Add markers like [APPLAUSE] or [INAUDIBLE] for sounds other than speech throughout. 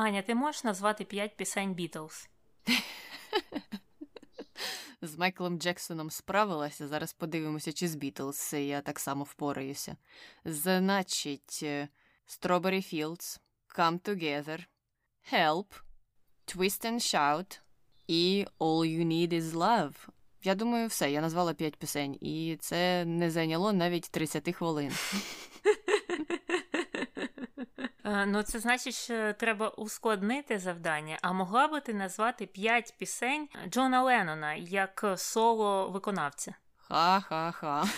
Аня, ти можеш назвати п'ять пісень Бітлз? [LAUGHS] З Майклом Джексоном справилася. Зараз подивимося, чи з Бітлз я так само впораюся. Значить, Strawberry Fields, Come Together, Help, Twist and Shout і All You Need Is Love. Я думаю, все, я назвала п'ять пісень, і це не зайняло навіть 30 хвилин. [LAUGHS] Е, ну, це значить, що треба ускладнити завдання. А могла би ти назвати п'ять пісень Джона Леннона як соло виконавця? Ха-ха-ха. [LAUGHS]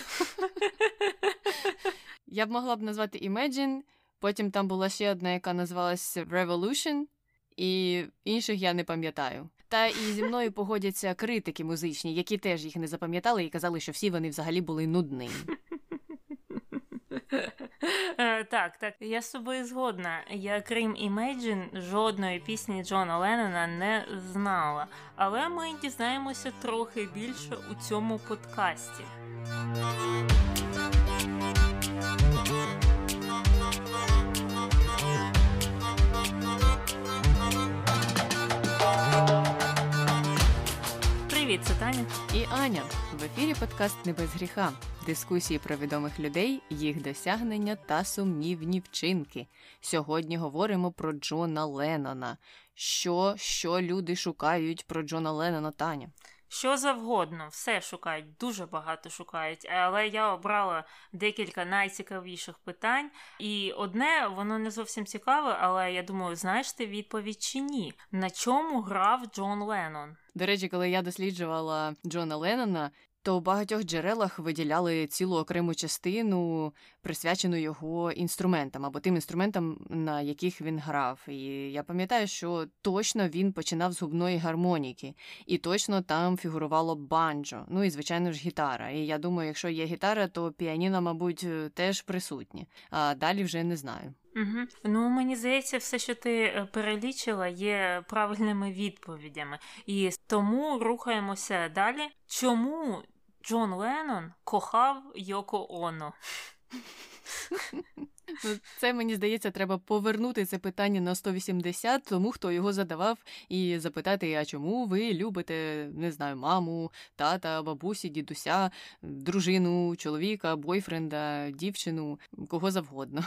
Я б могла б назвати Imagine, потім там була ще одна, яка називалась Revolution, і інших я не пам'ятаю. Та і зі мною погодяться критики музичні, які теж їх не запам'ятали і казали, що всі вони взагалі були нудні. [LAUGHS] Е, так, так, я з собою згодна. Я, крім Imagine, жодної пісні Джона Леннона не знала. Але ми дізнаємося трохи більше у цьому подкасті. Привіт, це Таня. І Аня. В ефірі подкаст Не без гріха. Дискусії про відомих людей, їх досягнення та сумнівні вчинки. Сьогодні говоримо про Джона Леннона. Що, що люди шукають про Джона Леннона, Таня? Що завгодно, все шукають, дуже багато шукають. Але я обрала декілька найцікавіших питань, і одне воно не зовсім цікаве, але я думаю, знаєш ти відповідь чи ні? На чому грав Джон Леннон? До речі, коли я досліджувала Джона Леннона, то у багатьох джерелах виділяли цілу окрему частину, присвячену його інструментам або тим інструментам, на яких він грав. І я пам'ятаю, що точно він починав з губної гармоніки, і точно там фігурувало банджо, ну і звичайно ж гітара. І я думаю, якщо є гітара, то піаніно, мабуть, теж присутні. А далі вже не знаю. Угу. Ну мені здається, все, що ти е, перелічила, є правильними відповідями, і тому рухаємося далі. Чому Джон Леннон кохав Йоко Оно? [LAUGHS] Ну, Це мені здається, треба повернути це питання на 180 тому, хто його задавав, і запитати, а чому ви любите, не знаю, маму, тата, бабусі, дідуся, дружину, чоловіка, бойфренда, дівчину, кого завгодно.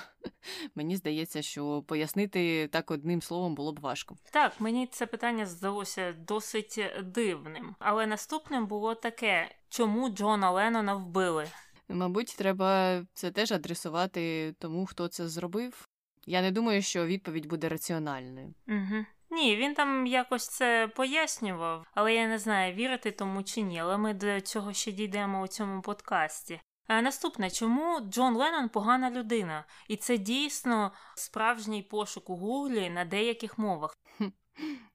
Мені здається, що пояснити так одним словом було б важко. Так, мені це питання здалося досить дивним. Але наступним було таке: чому Джона Леннона вбили? Мабуть, треба це теж адресувати тому, хто це зробив. Я не думаю, що відповідь буде раціональною. Угу. Ні, він там якось це пояснював, але я не знаю, вірити тому чи ні. Але ми до цього ще дійдемо у цьому подкасті. А наступне, чому Джон Леннон погана людина? І це дійсно справжній пошук у Гуглі на деяких мовах. [LAUGHS]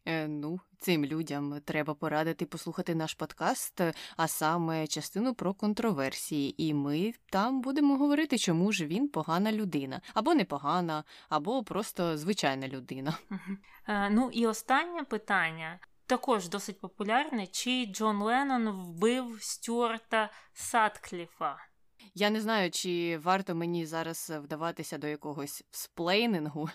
Е, Ну, цим людям треба порадити послухати наш подкаст, а саме частину про контроверсії, і ми там будемо говорити, чому ж він погана людина, або непогана, або просто звичайна людина. Е, Ну і останнє питання. Також досить популярне, чи Джон Леннон вбив Стюарта Садкліфа. Я не знаю, чи варто мені зараз вдаватися до якогось сплейнингу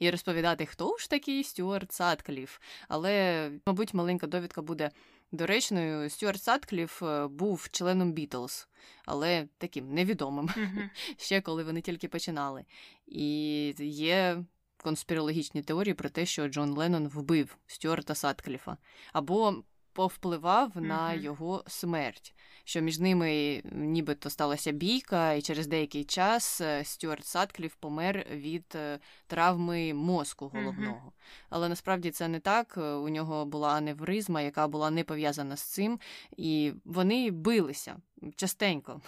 і розповідати, хто ж такий Стюарт Садкліф. Але, мабуть, маленька довідка буде доречною. Стюарт Садкліф е, був членом Бітлз, але таким невідомим, [LAUGHS] ще коли вони тільки починали. І є конспірологічні теорії про те, що Джон Леннон вбив Стюарта Садкліфа. Або повпливав на його смерть, що між ними нібито сталася бійка, і через деякий час е, Стюарт Садкліф помер від е, травми мозку головного. Але насправді це не так. Е, У нього була аневризма, яка була не пов'язана з цим, і вони билися частенько.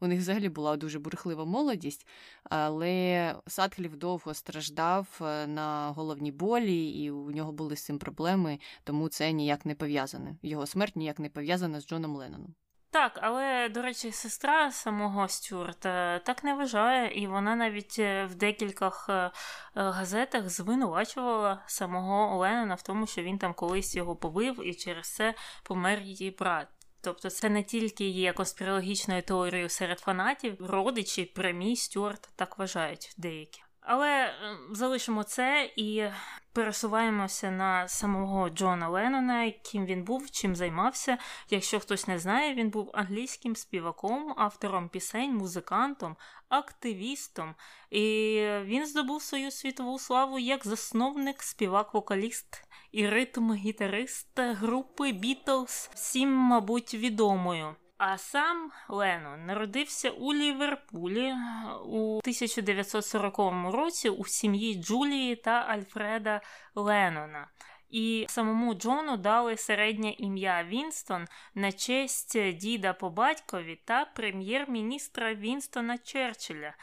У них взагалі була дуже бурхлива молодість, але Садкліф довго страждав е, на головні болі, і у нього були з цим проблеми, тому це ніяк не пов'язане. Його смерть ніяк не пов'язана з Джоном Ленноном. Так, але, до речі, сестра самого Стюарта так не вважає, і вона навіть е, в декількох е, газетах звинувачувала самого Леннона в тому, що він там колись його побив, і через це помер її брат. Тобто це не тільки є конспірологічною теорією серед фанатів, родичі прямі стюарт так вважають деякі. Але залишимо це і пересуваємося на самого Джона Леннона, ким він був, чим займався. Якщо хтось не знає, він був англійським співаком, автором пісень, музикантом, активістом. І він здобув свою світову славу як засновник, співак-вокаліст і ритм-гітарист групи Бітлз, всім, мабуть, відомою. А сам Леннон народився у Ліверпулі у 1940 році у сім'ї Джулії та Альфреда Леннона. І самому Джону дали середнє ім'я Вінстон на честь діда по батькові та прем'єр-міністра Вінстона Черчилля,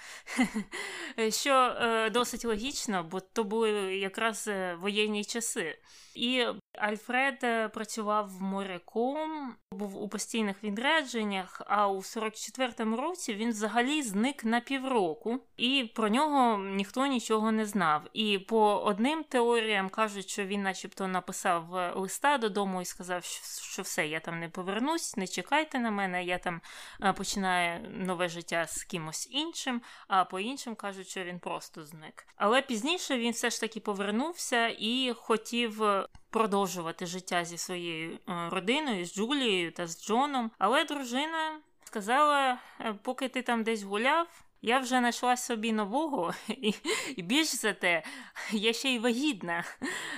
[LAUGHS] що е, досить логічно, бо то були якраз е, воєнні часи. І Альфред е, працював моряком, був у постійних відрядженнях, а у 44-му році він взагалі зник на півроку, і про нього ніхто нічого не знав. І по одним теоріям кажуть, що він, начебто, написав е, листа додому і сказав, що все, я там не повернусь, не чекайте на мене, я там е, починаю нове життя з кимось іншим. А по іншим кажуть, що він просто зник. Але пізніше він все ж таки повернувся і хотів продовжувати життя зі своєю е, родиною, з Джулією та з Джоном. Але дружина сказала: «Е, поки ти там десь гуляв. Я вже знайшла собі нового, [LAUGHS] і і більш за те, я ще й вагітна.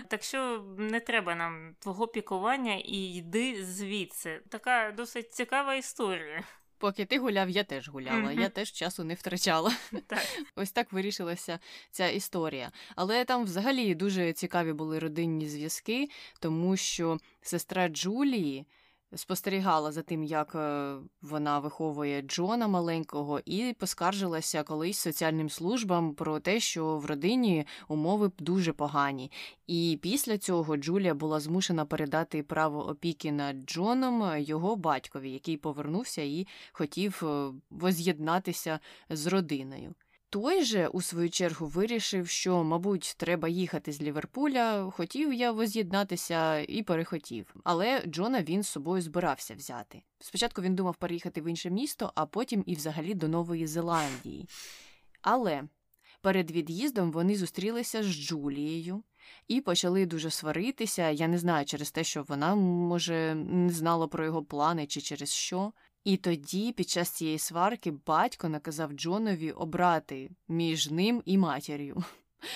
Так що не треба нам твого пікування і йди звідси. Така досить цікава історія. Поки ти гуляв, я теж гуляла, mm-hmm. я теж часу не втрачала. Так. [LAUGHS] Ось так вирішилася ця історія. Але там взагалі дуже цікаві були родинні зв'язки, тому що сестра Джулії спостерігала за тим, як е, вона виховує Джона маленького, і поскаржилася колись соціальним службам про те, що в родині умови дуже погані. І після цього Джулія була змушена передати право опіки над Джоном його батькові, який повернувся і хотів е, воз'єднатися з родиною. Той же, у свою чергу, вирішив, що, мабуть, треба їхати з Ліверпуля. Хотів я воз'єднатися і перехотів. Але Джона він з собою збирався взяти. Спочатку він думав переїхати в інше місто, а потім і взагалі до Нової Зеландії. Але перед від'їздом вони зустрілися з Джулією. І почали дуже сваритися. Я не знаю через те, що вона, може, не знала про його плани чи через що. І тоді, під час цієї сварки, батько наказав Джонові обрати між ним і матір'ю.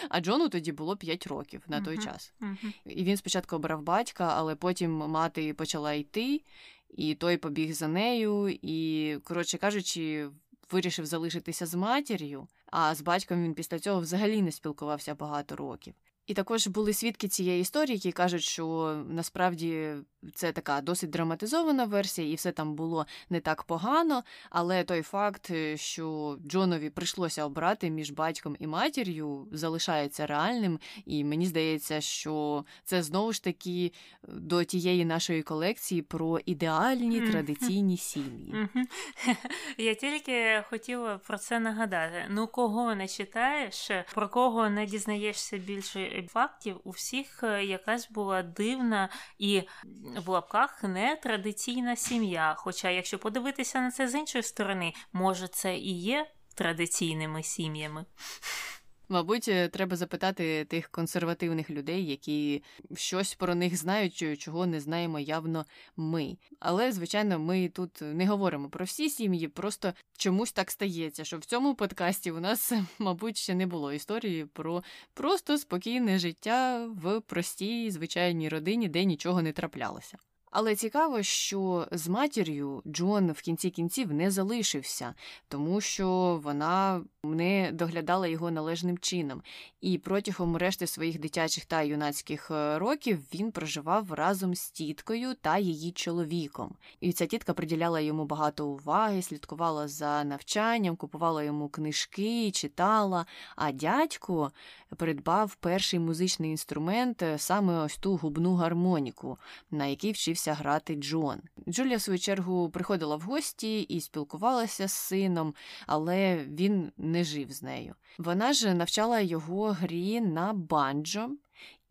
А Джону тоді було 5 років на той uh-huh. час. Uh-huh. І він спочатку обрав батька, але потім мати почала йти, і той побіг за нею, і, коротше кажучи, вирішив залишитися з матір'ю, а з батьком він після цього взагалі не спілкувався багато років. І також були свідки цієї історії, які кажуть, що насправді це така досить драматизована версія, і все там було не так погано. Але той факт, е, що Джонові прийшлося обрати між батьком і матір'ю, залишається реальним. І мені здається, що це знову ж таки е, до тієї нашої колекції про ідеальні традиційні сім'ї. [LAUGHS] Я тільки хотіла про це нагадати. Ну, кого не читаєш, про кого не дізнаєшся більше фактів, у всіх е, якась була дивна і в лапках нетрадиційна сім'я. Хоча, якщо подивитися на це з іншої сторони, може це і є традиційними сім'ями. Мабуть, е, треба запитати тих консервативних людей, які щось про них знають, чого не знаємо явно ми. Але, звичайно, ми тут не говоримо про всі сім'ї, просто чомусь так стається, що в цьому подкасті у нас, [LAUGHS] мабуть, ще не було історії про просто спокійне життя в простій звичайній родині, де нічого не траплялося. Але цікаво, що з матір'ю Джон в кінці кінців не залишився, тому що вона не доглядала його належним чином, і протягом решти своїх дитячих та юнацьких е, років він проживав разом з тіткою та її чоловіком. І ця тітка приділяла йому багато уваги, слідкувала за навчанням, купувала йому книжки, читала. А дядько придбав перший музичний інструмент, е, саме ось ту губну гармоніку, на якій вчився грати Джон. Джулія, в свою чергу, приходила в гості і спілкувалася з сином, але він не жив з нею. Вона ж навчала його грі на банджо,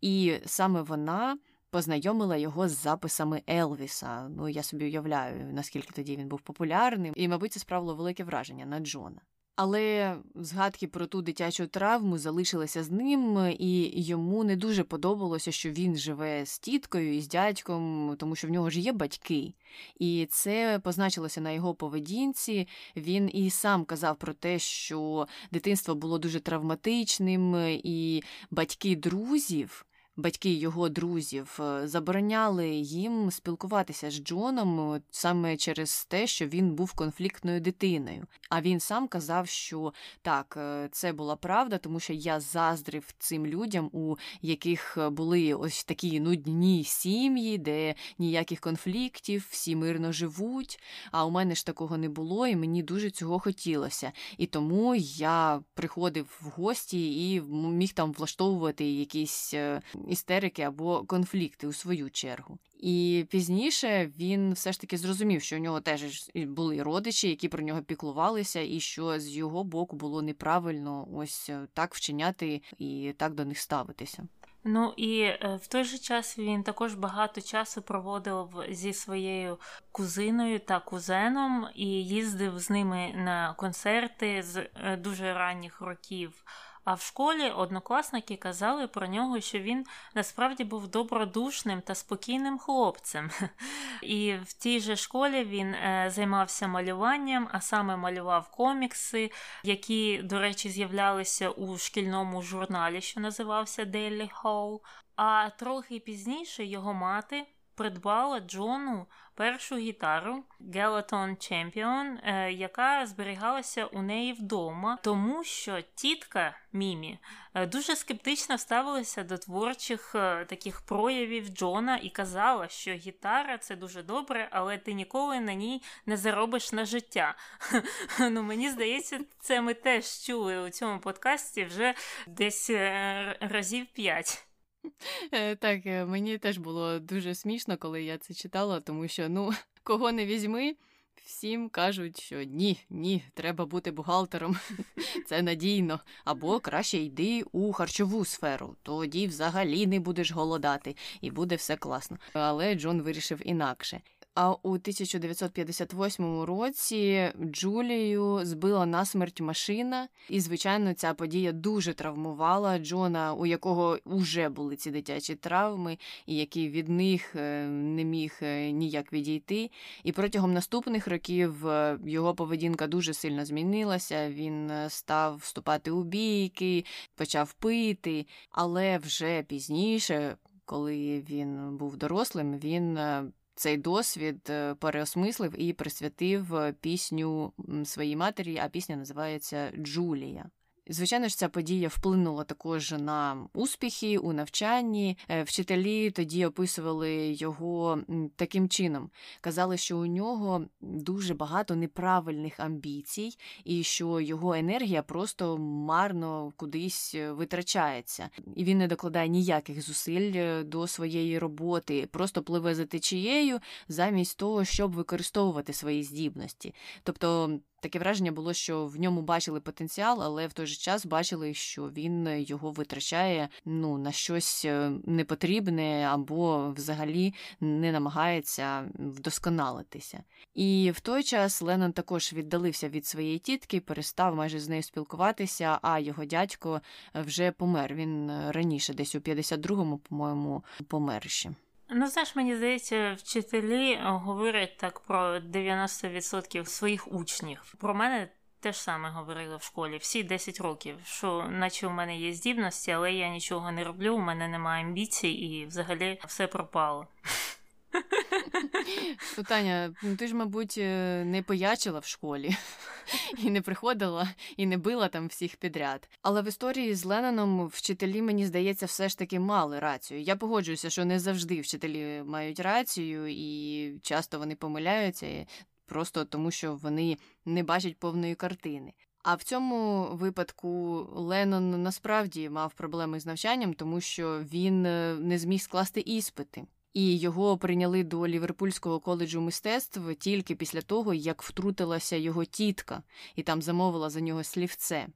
і саме вона. Познайомила його з записами Елвіса. Ну, я собі уявляю, наскільки тоді він був популярним, і, мабуть, це справило велике враження на Джона. Але згадки про ту дитячу травму залишилися з ним, і йому не дуже подобалося, що він живе з тіткою і з дядьком, тому що в нього ж є батьки. І це позначилося на його поведінці. Він і сам казав про те, що дитинство було дуже травматичним, і батьки друзів батьки його друзів е, забороняли їм спілкуватися з Джоном е, саме через те, що він був конфліктною дитиною. А він сам казав, що так, е, це була правда, тому що я заздрив цим людям, у яких були ось такі нудні сім'ї, де ніяких конфліктів, всі мирно живуть. А у мене ж такого не було, і мені дуже цього хотілося. І тому я приходив в гості і міг там влаштовувати якісь істерики або конфлікти у свою чергу. І пізніше він все ж таки зрозумів, що у нього теж були родичі, які про нього піклувалися, і що з його боку було неправильно ось е, так вчиняти і так до них ставитися. Ну і е, в той же час він також багато часу проводив зі своєю кузиною та кузеном і їздив з ними на концерти з е, дуже ранніх років. А в школі однокласники казали про нього, що він насправді був добродушним та спокійним хлопцем. І в тій же школі він е, займався малюванням, а саме малював комікси, які, до речі, з'являлися у шкільному журналі, що називався Daily Hall. А трохи пізніше його мати придбала Джону першу гітару Gelaton Champion, е, яка зберігалася у неї вдома, тому що тітка Мімі е, дуже скептично ставилася до творчих е, таких проявів Джона і казала, що гітара це дуже добре, але ти ніколи на ній не заробиш на життя. [LAUGHS] Ну, Мені здається, це ми теж чули у цьому подкасті вже десь разів п'ять. Е, так, е, мені теж було дуже смішно, коли я це читала, тому що ну, [LAUGHS] кого не візьми, всім кажуть, що ні, ні, треба бути бухгалтером, [LAUGHS] це надійно. Або краще йди у харчову сферу, тоді взагалі не будеш голодати, і буде все класно. Але Джон вирішив інакше. А у 1958 році Джулію збила насмерть машина, і, звичайно, ця подія дуже травмувала Джона, у якого вже були ці дитячі травми, і який від них е, не міг е, ніяк відійти. І протягом наступних років е, його поведінка дуже сильно змінилася. Він став вступати у бійки, почав пити, але вже пізніше. Коли він був дорослим, він цей досвід е, переосмислив і присвятив е, пісню своїй матері, а пісня називається Джулія. Звичайно ж, ця подія вплинула також на успіхи у навчанні. Е, вчителі тоді описували його таким чином. Казали, що у нього дуже багато неправильних амбіцій, і що його енергія просто марно кудись е, витрачається, і він не докладає ніяких зусиль е, до своєї роботи, просто пливе за течією замість того, щоб використовувати свої здібності. Тобто Таке враження було, що в ньому бачили потенціал, але в той же час бачили, що він його витрачає ну, на щось е, непотрібне або взагалі не намагається вдосконалитися. І в той час Леннон також віддалився від своєї тітки, перестав майже з нею спілкуватися, а його дядько вже помер. Він раніше, десь у 52-му, по-моєму, помер ще. Ну, знаєш, мені здається, вчителі говорять так про 90% своїх учнів. Про мене теж саме говорили в школі всі 10 років, що наче у мене є здібності, але я нічого не роблю, у мене немає амбіцій і взагалі все пропало. [LAUGHS] Таня, ну ти ж, мабуть, е, не поячила в школі і не приходила, і не била там всіх підряд. Але в історії з Ленноном вчителі, мені здається, все ж таки мали рацію. Я погоджуюся, що не завжди вчителі мають рацію, і часто вони помиляються просто тому, що вони не бачать повної картини. А в цьому випадку Леннон насправді мав проблеми з навчанням, тому що він е, не зміг скласти іспити і його прийняли до Ліверпульського коледжу мистецтв тільки після того, як втрутилася його тітка і там замовила за нього слівце.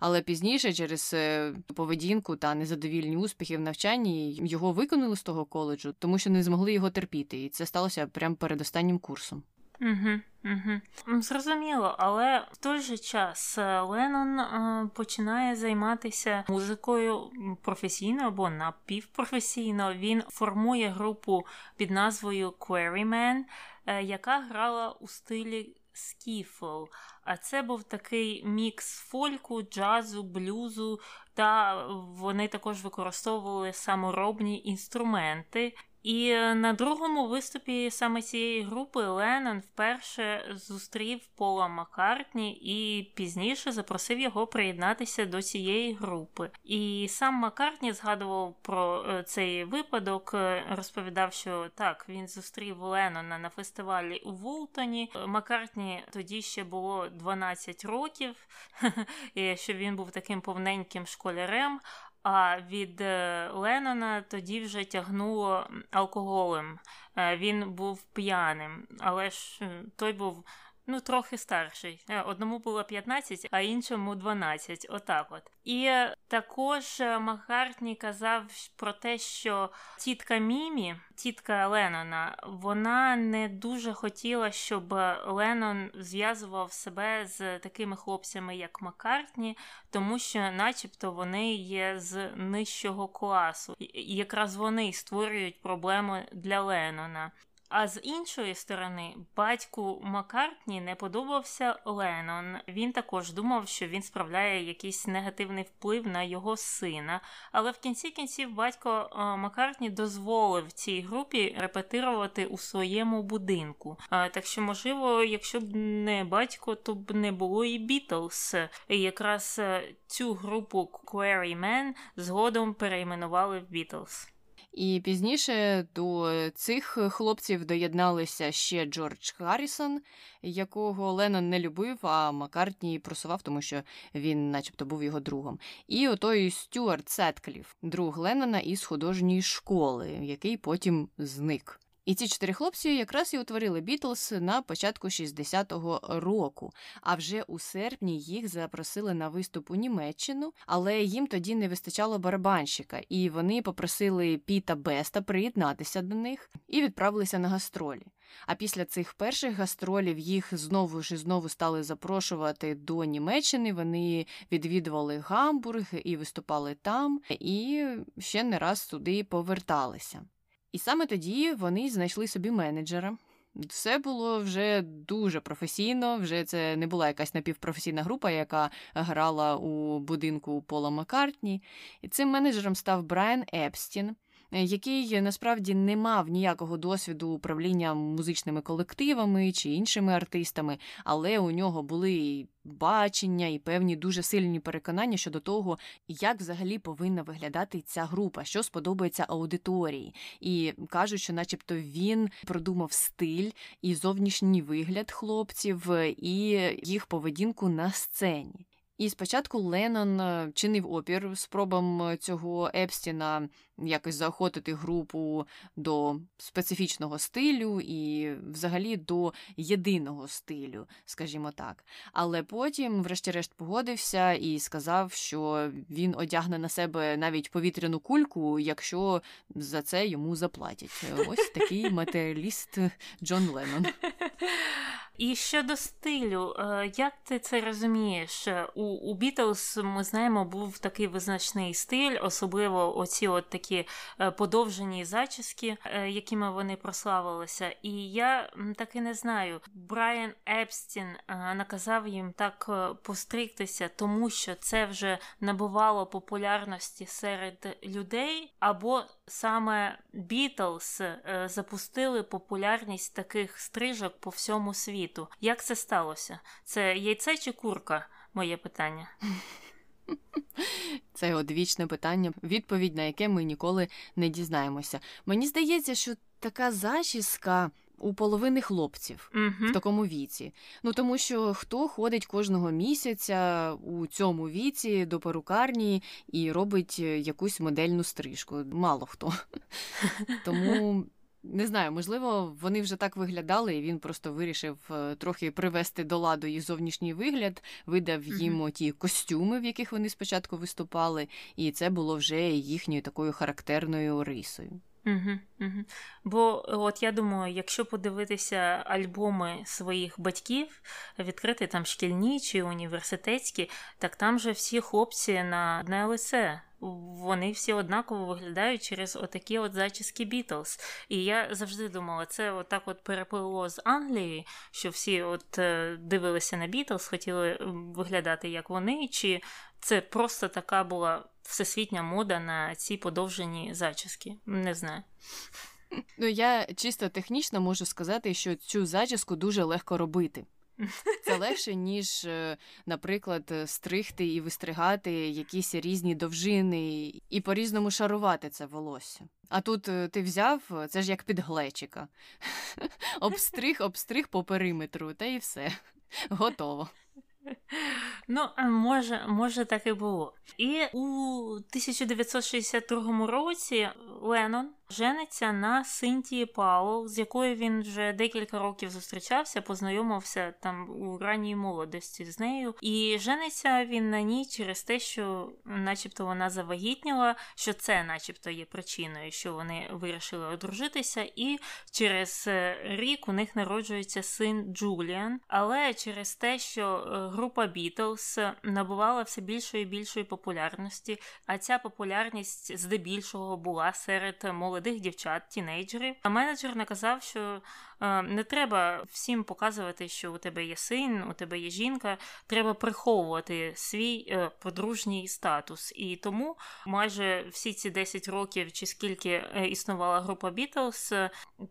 Але пізніше, через е, поведінку та незадовільні успіхи в навчанні, його виконали з того коледжу, тому що не змогли його терпіти, і це сталося прямо перед останнім курсом. Угу, угу. Зрозуміло, але в той же час е, Леннон е, починає займатися музикою професійно або напівпрофесійно. Він формує групу під назвою Quarryman, е, яка грала у стилі скіфл. А це був такий мікс фольку, джазу, блюзу, та вони також використовували саморобні інструменти. І на другому виступі саме цієї групи Леннон вперше зустрів Пола Маккартні і пізніше запросив його приєднатися до цієї групи. І сам Маккартні згадував про е, цей випадок, е, розповідав, що так, він зустрів Леннона на фестивалі у Вултоні. Маккартні тоді ще було 12 років, [LAUGHS] що він був таким повненьким школярем. А від е, Леннона тоді вже тягнуло алкоголем. Е, він був п'яним, але ж е, той був ну, трохи старший. Е, одному було 15, а іншому 12. Отак от. І е, також е, Маккартні казав про те, що тітка Мімі, тітка Леннона, вона не дуже хотіла, щоб Леннон зв'язував себе з такими хлопцями, як Маккартні, тому що, начебто, вони є з нижчого класу, і якраз вони створюють проблеми для Леннона. А з іншої сторони, батьку Маккартні не подобався Леннон. Він також думав, що він справляє якийсь негативний вплив на його сина. Але в кінці кінців батько е, Маккартні дозволив цій групі репетирувати у своєму будинку. Так що, можливо, якщо б не батько, то б не було і Бітлз. І якраз е, цю групу Quarrymen згодом перейменували в Бітлз. І пізніше до цих хлопців доєдналися ще Джордж Харрісон, якого Леннон не любив, а Маккартні просував, тому що він, начебто, був його другом. І отой Стюарт Сеткліф, друг Леннона із художньої школи, який потім зник. І ці чотири хлопці якраз і утворили Бітлз на початку 60-го року. А вже у серпні їх запросили на виступ у Німеччину, але їм тоді не вистачало барабанщика, і вони попросили Піта Беста приєднатися до них і відправилися на гастролі. А після цих перших гастролів їх знову ж і знову стали запрошувати до Німеччини. Вони відвідували Гамбург і виступали там, і ще не раз туди поверталися. І саме тоді вони знайшли собі менеджера. Все було вже дуже професійно, вже це не була якась напівпрофесійна група, яка грала у будинку Пола Маккартні. І цим менеджером став Брайан Епстін. Е, який насправді не мав ніякого досвіду управління музичними колективами чи іншими артистами, але у нього були і бачення і певні дуже сильні переконання щодо того, як взагалі повинна виглядати ця група, що сподобається аудиторії. І кажуть, що, начебто, він продумав стиль і зовнішній вигляд хлопців, і їх поведінку на сцені. І спочатку Леннон е, чинив опір спробам е, цього Епстіна якось заохотити групу до специфічного стилю і взагалі до єдиного стилю, скажімо так. Але потім, врешті-решт, погодився і сказав, що він одягне на себе навіть повітряну кульку, якщо за це йому заплатять. Ось такий [LAUGHS] матеріаліст Джон Леннон. [LAUGHS] І щодо стилю, е, як ти це розумієш? У у Beatles, ми знаємо, був такий визначний стиль, особливо оці от такі е, подовжені зачіски, е, якими вони прославилися. І я таки не знаю, Брайан Епстін наказав їм так постриктися, тому що це вже набувало популярності серед людей, або саме Бітлз запустили популярність таких стрижок по всьому світу світу. Як це сталося? Це яйце чи курка? Моє питання. Це одвічне питання, відповідь на яке ми ніколи не дізнаємося. Мені здається, що така зачіска. У половини хлопців uh-huh. в такому віці. Ну тому що хто ходить кожного місяця у цьому віці до перукарні і робить якусь модельну стрижку? Мало хто. [LAUGHS] Тому не знаю, можливо, вони вже так виглядали, і він просто вирішив е, трохи привести до ладу їх зовнішній вигляд, видав їм mm-hmm. ті костюми, в яких вони спочатку виступали, і це було вже їхньою такою характерною рисою. Бо от я думаю, якщо подивитися альбоми своїх батьків, відкрити там шкільні чи університетські, так там же всі хлопці на одне лице. Вони всі однаково виглядають через отакі от зачіски Бітлз. І я завжди думала, це отак от переплило з Англії, що всі от е, дивилися на Бітлз, хотіли виглядати як вони, чи це просто така була всесвітня мода на ці подовжені зачіски. Не знаю. Ну, я чисто технічно можу сказати, що цю зачіску дуже легко робити. Це [LAUGHS] легше, ніж, е, наприклад, стригти і вистригати якісь різні довжини і по-різному шарувати це волосся. А тут е, ти взяв це ж як під глечика. [LAUGHS] Обстриг, обстриг по периметру, та і все. Готово. Ну, може, може, так і було. І у 1962 році Леннон жениться на Синтії Пауел, з якою він вже декілька років зустрічався, познайомився там у ранній молодості з нею. І жениться він на ній через те, що, начебто, вона завагітніла, що це, начебто, є причиною, що вони вирішили одружитися, і через е, рік у них народжується син Джуліан. Але через те, що е, група Бітлз набувала все більшої і більшої популярності, а ця популярність здебільшого була серед молодих дівчат, тінейджерів. А менеджер наказав, що е, не треба всім показувати, що у тебе є син, у тебе є жінка. Треба приховувати свій е, подружній статус. І тому майже всі ці 10 років, чи скільки е, існувала група Бітлз,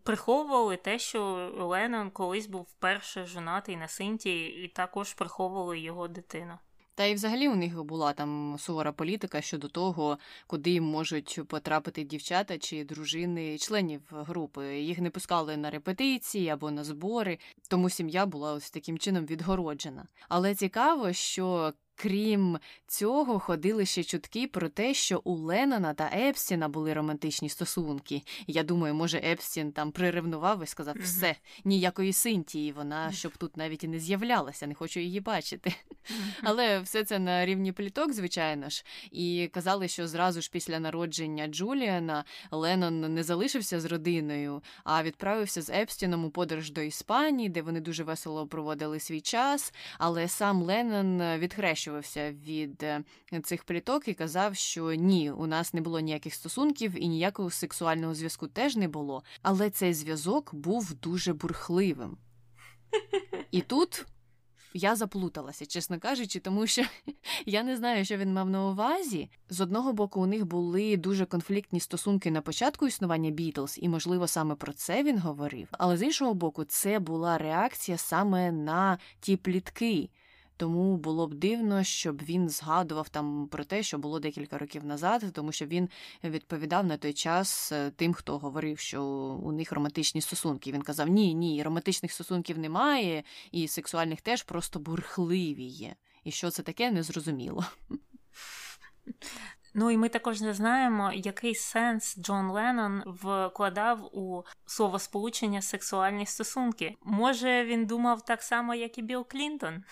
приховували те, що Леннон колись був вперше жонатий на Синті, і також приховували його дитину. Та й взагалі у них була там сувора політика щодо того, куди можуть потрапити дівчата чи дружини членів групи. Їх не пускали на репетиції або на збори, тому сім'я була ось таким чином відгороджена. Але цікаво, що Крім цього, ходили ще чутки про те, що у Леннона та Епстіна були романтичні стосунки. Я думаю, може, Епстін там приревнував і сказав: все, ніякої Синтії, вона щоб тут навіть і не з'являлася, не хочу її бачити. Але все це на рівні пліток, звичайно ж. І казали, що зразу ж після народження Джуліана Леннон не залишився з родиною, а відправився з Епстіном у подорож до Іспанії, де вони дуже весело проводили свій час. Але сам Леннон відхрещував відмовився від е, цих пліток і казав, що ні, у нас не було ніяких стосунків і ніякого сексуального зв'язку теж не було. Але цей зв'язок був дуже бурхливим. І тут. Я заплуталася, чесно кажучи, тому що [LAUGHS] я не знаю, що він мав на увазі. З одного боку, у них були дуже конфліктні стосунки на початку існування Бітлз, і, можливо, саме про це він говорив. Але з іншого боку, це була реакція саме на ті плітки, тому було б дивно, щоб він згадував там про те, що було декілька років назад, тому що він відповідав на той час е, тим, хто говорив, що у них романтичні стосунки. Він казав: Ні, ні, романтичних стосунків немає, і сексуальних теж просто бурхливі є. І що це таке, незрозуміло. Ну і ми також не знаємо, який сенс Джон Леннон вкладав у словосполучення сексуальні стосунки. Може, він думав так само, як і Білл Клінтон.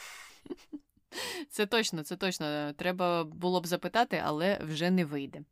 Це точно, це точно. Треба було б запитати, але вже не вийде.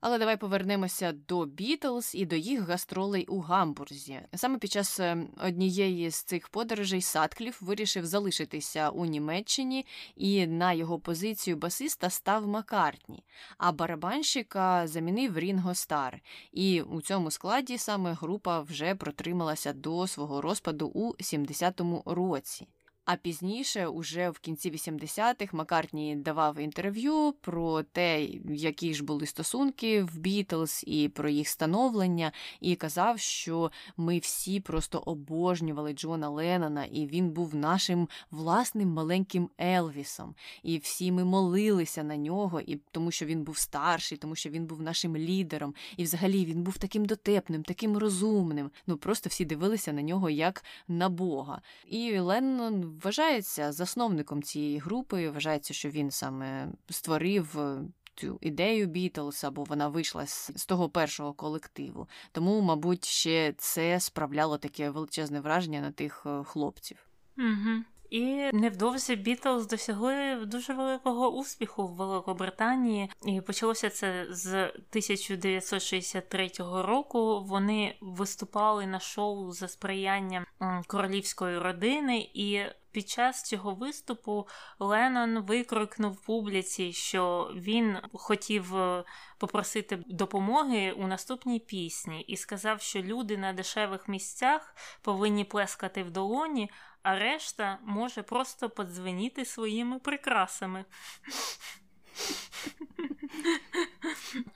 Але давай повернемося до Бітлз і до їх гастролей у Гамбурзі. Саме під час е, однієї з цих подорожей Садкліф вирішив залишитися у Німеччині, і на його позицію басиста став Маккартні, а барабанщика замінив Рінго Стар. І у цьому складі саме група вже протрималася до свого розпаду у 70-му році. А пізніше, уже в кінці 80-х, Маккартні давав інтерв'ю про те, які ж були стосунки в Бітлз і про їх становлення, і казав, що ми всі просто обожнювали Джона Леннона, і він був нашим власним маленьким Елвісом. І всі ми молилися на нього, і тому що він був старший, тому що він був нашим лідером. І взагалі він був таким дотепним, таким розумним. Ну просто всі дивилися на нього як на Бога. І Леннон вважається засновником цієї групи. Вважається, що він саме створив. Е, цю ідею Бітлз, або вона вийшла з, того першого колективу. Тому, мабуть, ще це справляло таке величезне враження на тих е, хлопців. Угу. І невдовзі Бітлз досягли дуже великого успіху в Великобританії, і почалося це з 1963 року. Вони виступали на шоу за сприяння королівської родини. І під час цього виступу Леннон викрикнув публіці, що він хотів е, попросити допомоги у наступній пісні, і сказав, що люди на дешевих місцях повинні плескати в долоні, а решта може просто подзвеніти своїми прикрасами. [LAUGHS]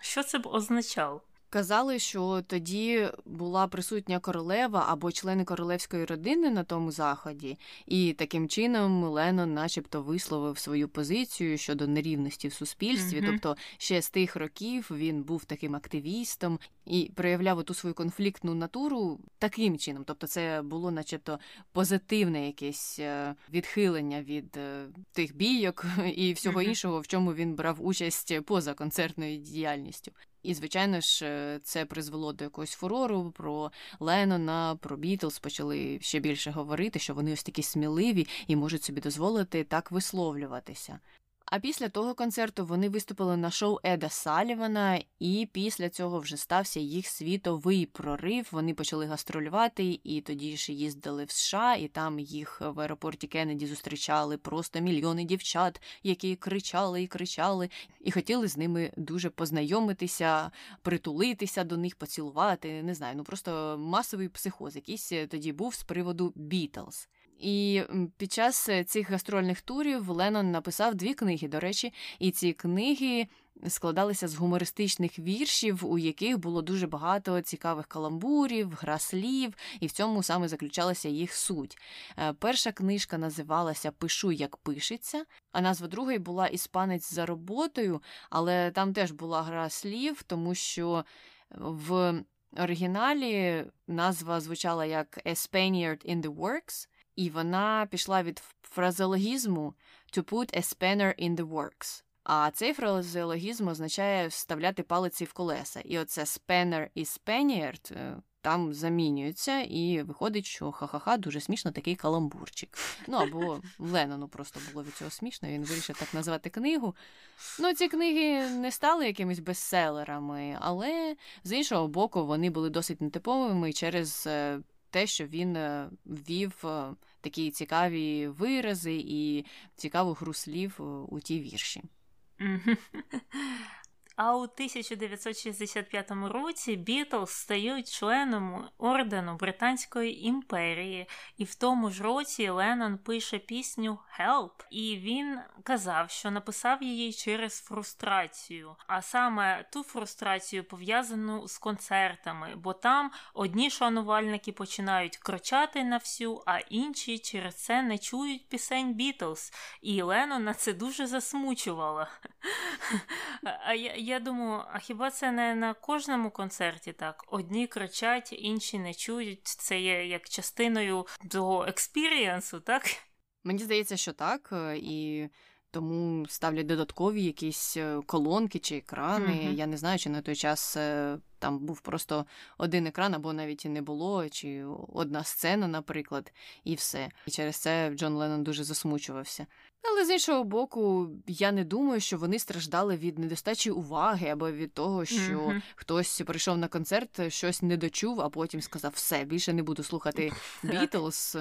Що це б означало? Казали, що тоді була присутня королева або члени королевської родини на тому заході, і таким чином Леннон начебто висловив свою позицію щодо нерівності в суспільстві. Mm-hmm. Тобто ще з тих років він був таким активістом і проявляв ту свою конфліктну натуру таким чином. Тобто, це було, начебто, позитивне якесь е, відхилення від е, тих бійок [LAUGHS] і всього mm-hmm. іншого, в чому він брав участь поза концертною діяльністю. І, звичайно ж, е, це призвело до якогось фурору про Леннона, про Бітлз. Почали ще більше говорити, що вони ось такі сміливі і можуть собі дозволити так висловлюватися. А після того концерту вони виступили на шоу Еда Салівана, і після цього вже стався їх світовий прорив. Вони почали гастролювати, і тоді ж їздили в США, і там їх в аеропорті Кеннеді зустрічали просто мільйони дівчат, які кричали і кричали, і хотіли з ними дуже познайомитися, притулитися до них, поцілувати. Не знаю, ну просто масовий психоз, якийсь тоді був з приводу Бітлз. І під час е, цих гастрольних турів Леннон написав дві книги, до речі, і ці книги складалися з гумористичних віршів, у яких було дуже багато цікавих каламбурів, гра слів, і в цьому саме заключалася їх суть. Е, перша книжка називалася Пишу, як пишеться, а назва другої була Іспанець за роботою, але там теж була гра слів, тому що в оригіналі назва звучала як A Spaniard in the Works і вона пішла від фразеологізму to put a spanner in the works. А цей фразеологізм означає вставляти палиці в колеса. І оце spanner і spaniard е, там замінюються, і виходить, що ха-ха-ха, дуже смішно такий каламбурчик. Ну або [LAUGHS] Ленону просто було від цього смішно, він вирішив так назвати книгу. Ну, ці книги не стали якимись бестселерами, але з іншого боку, вони були досить нетиповими через е, те, що він е, ввів е, такі цікаві вирази і цікаву гру слів е, у ті вірші. [LAUGHS] А у 1965 році Бітлз стають членом ордену Британської імперії, і в тому ж році Леннон пише пісню Help, і він казав, що написав її через фрустрацію, а саме ту фрустрацію пов'язану з концертами, бо там одні шанувальники починають кричати на всю, а інші через це не чують пісень Бітлз, і Леннона це дуже засмучувало. [LAUGHS] А я я думаю, а хіба це не на кожному концерті так? Одні кричать, інші не чують. Це є як частиною того experience у, так? Мені здається, що так, е, і тому ставлять додаткові якісь е, колонки чи екрани. Mm-hmm. Я не знаю, чи на той час е, там був просто один екран, або навіть і не було, чи одна сцена, наприклад, і все. І через це Джон Леннон дуже засмучувався. Але з іншого боку, я не думаю, що вони страждали від недостачі уваги або від того, що mm-hmm. хтось прийшов на концерт, щось не дочув, а потім сказав: все, більше не буду слухати Бітлз.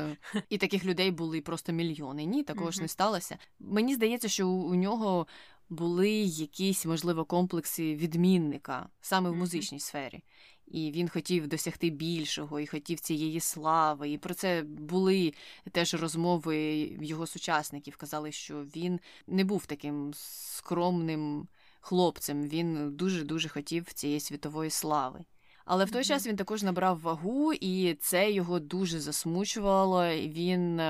І таких людей були просто мільйони. Ні, такого ж не сталося. Мені здається, що у нього були якісь, можливо, комплекси відмінника саме в музичній сфері. І він хотів досягти більшого, і хотів цієї слави. І про це були теж розмови його сучасників. Казали, що він не був таким скромним хлопцем. Він дуже дуже хотів цієї світової слави. Але в той час він також набрав вагу, і це його дуже засмучувало. Він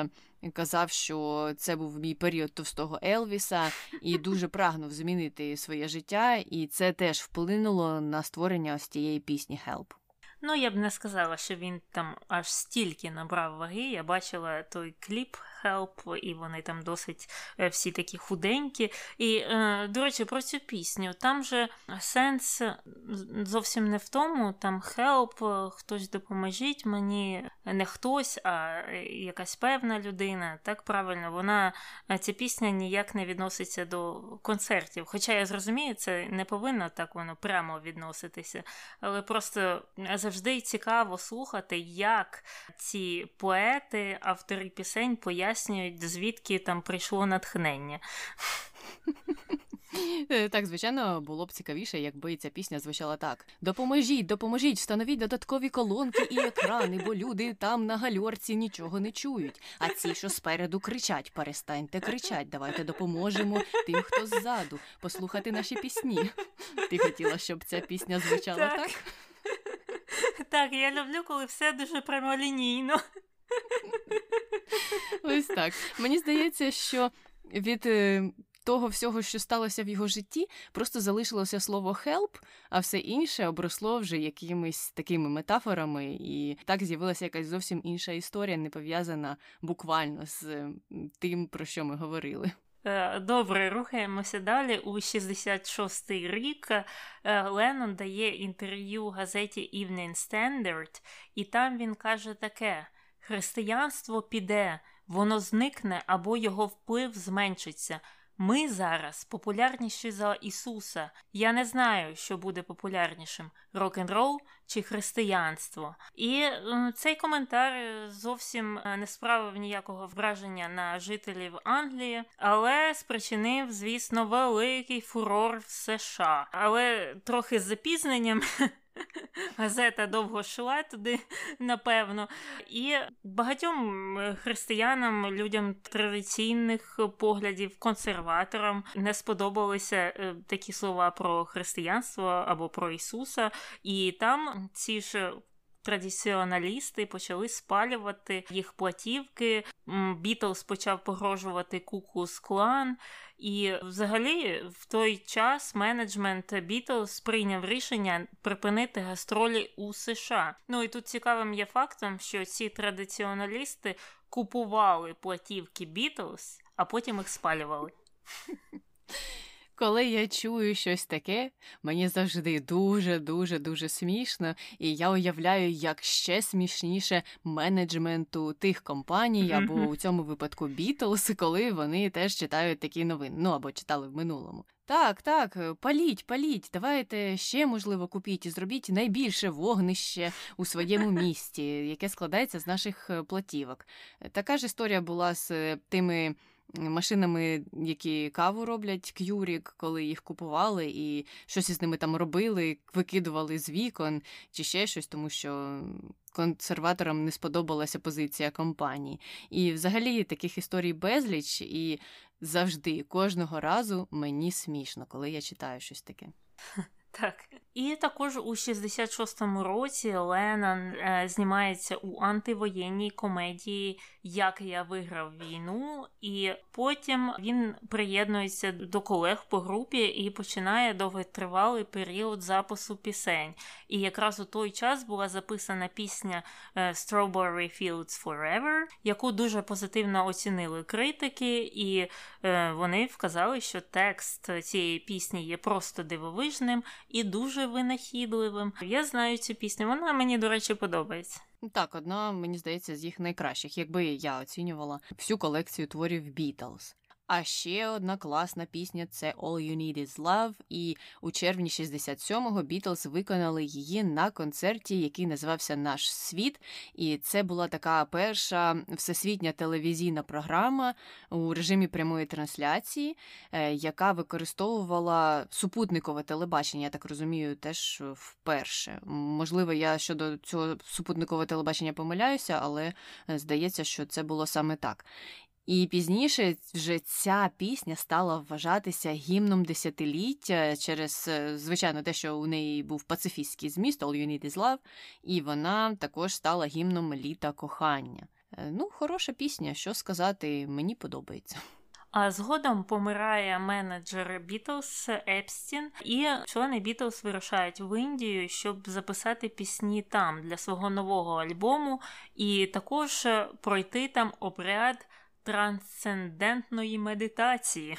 казав, що це був мій період товстого Елвіса, і дуже прагнув змінити своє життя, і це теж вплинуло на створення ось тієї пісні Help. Ну, я б не сказала, що він там аж стільки набрав ваги. Я бачила той кліп Help, і вони там досить е, всі такі худенькі. І, е, до речі, про цю пісню. Там же сенс зовсім не в тому, там Help, хтось допоможіть мені. не хтось, а якась певна людина. Так правильно, вона ця пісня ніяк не відноситься до концертів. Хоча я зрозумію, це не повинно так воно прямо відноситися. Але просто завжди цікаво слухати, як ці поети, автори пісень пояснюють, звідки там прийшло натхнення. Е, так, звичайно, було б цікавіше, якби ця пісня звучала так: Допоможіть, допоможіть, встановіть додаткові колонки і екрани, бо люди там на гальорці нічого не чують. А ці, що спереду кричать, перестаньте кричать, давайте допоможемо тим, хто ззаду, послухати наші пісні. Ти хотіла, щоб ця пісня звучала так? Так, так я люблю, коли все дуже прямолінійно. Ось так. Мені здається, що від е, того всього, що сталося в його житті, просто залишилося слово «help», а все інше обросло вже якимись такими метафорами, і так з'явилася якась зовсім інша історія, не пов'язана буквально з тим, про що ми говорили. Е, добре, рухаємося далі. У 66-й рік е, Леннон дає інтерв'ю газеті Evening Standard, і там він каже таке: християнство піде, воно зникне або його вплив зменшиться. Ми зараз популярніші за Ісуса. Я не знаю, що буде популярнішим рок-н-рол чи християнство. І е, цей коментар зовсім е, не справив ніякого враження на жителів Англії, але спричинив, звісно, великий фурор в США. Але трохи з запізненням. [LAUGHS] Газета довго йшла туди, напевно. І багатьом християнам, людям традиційних поглядів, консерваторам не сподобалися е, такі слова про християнство або про Ісуса. І там ці ж. Традиціоналісти почали спалювати їх платівки. Бітлз почав погрожувати Куклус Клан, і, взагалі, в той час менеджмент Бітлз прийняв рішення припинити гастролі у США. Ну і тут цікавим є фактом, що ці традиціоналісти купували платівки Бітлз, а потім їх спалювали. [LAUGHS] Коли я чую щось таке, мені завжди дуже дуже дуже смішно, і я уявляю, як ще смішніше менеджменту тих компаній, або у цьому випадку Бітлз, коли вони теж читають такі новини, ну або читали в минулому. Так, так, паліть, паліть, давайте ще можливо купіть і зробіть найбільше вогнище у своєму [LAUGHS] місті, яке складається з наших е, платівок. Така ж історія була з е, тими машинами, які каву роблять, к'юрік, коли їх купували, і щось із ними там робили, викидували з вікон чи ще щось, тому що консерваторам не сподобалася позиція компанії. І взагалі таких історій безліч, і завжди кожного разу мені смішно, коли я читаю щось таке. Так. І також у 66-му році Леннон е, знімається у антивоєнній комедії Як я виграв війну, і потім він приєднується до колег по групі і починає довготривалий період запису пісень. І якраз у той час була записана пісня е, Strawberry Fields Forever, яку дуже позитивно оцінили критики, і е, вони вказали, що текст цієї пісні є просто дивовижним і дуже винахідливим. Я знаю цю пісню, вона мені, до речі, подобається. Так, одна, мені здається, з їх найкращих, якби я оцінювала всю колекцію творів Beatles. А ще одна класна пісня це All You Need Is Love, і у червні 67-го Бітлз виконали її на концерті, який називався Наш світ. І це була така перша всесвітня телевізійна програма у режимі прямої трансляції, е, яка використовувала супутникове телебачення, я так розумію, теж вперше. Можливо, я щодо цього супутникового телебачення помиляюся, але е, здається, що це було саме так. І пізніше вже ця пісня стала вважатися гімном десятиліття через, е, звичайно, те, що у неї був пацифістський зміст All You Need Is Love, і вона також стала гімном літа кохання. Е, ну, хороша пісня, що сказати, мені подобається. А згодом помирає менеджер Бітлз Епстін, і члени Бітлз вирушають в Індію, щоб записати пісні там для свого нового альбому, і також пройти там обряд трансцендентної медитації.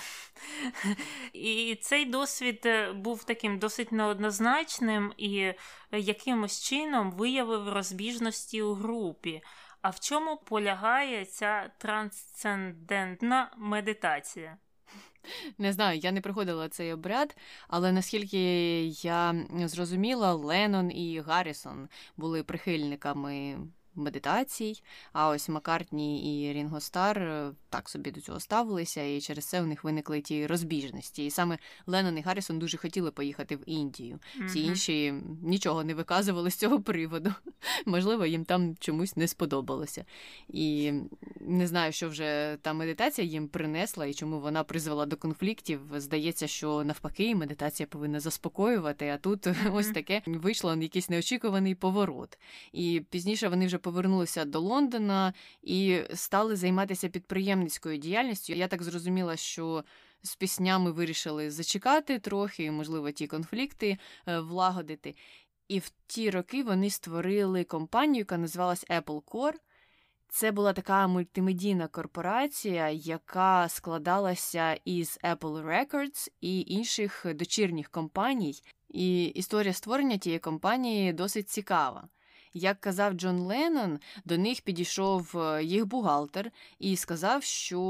І цей досвід е, був таким досить неоднозначним і якимось чином виявив розбіжності у групі. А в чому полягає ця трансцендентна медитація? Не знаю, я не проходила цей обряд, але наскільки я зрозуміла, Леннон і Гаррісон були прихильниками медитацій. А ось Маккартні і Рінго Стар е, так собі до цього ставилися, і через це у них виникли ті розбіжності. І саме Леннон і Гаррісон дуже хотіли поїхати в Індію. Всі mm-hmm. інші нічого не виказували з цього приводу. [LAUGHS] Можливо, їм там чомусь не сподобалося. І не знаю, що вже та медитація їм принесла і чому вона призвела до конфліктів. Здається, що навпаки, медитація повинна заспокоювати, а тут mm-hmm. [LAUGHS] ось таке вийшло якийсь неочікуваний поворот. І пізніше вони вже повернулися до Лондона і стали займатися підприємницькою діяльністю. Я так зрозуміла, що з піснями вирішили зачекати трохи, можливо, ті конфлікти е, влагодити. І в ті роки вони створили компанію, яка називалась Apple Core. Це була така мультимедійна корпорація, яка складалася із Apple Records і інших дочірніх компаній. І історія створення тієї компанії досить цікава. Як казав Джон Леннон, до них підійшов е, їх бухгалтер і сказав, що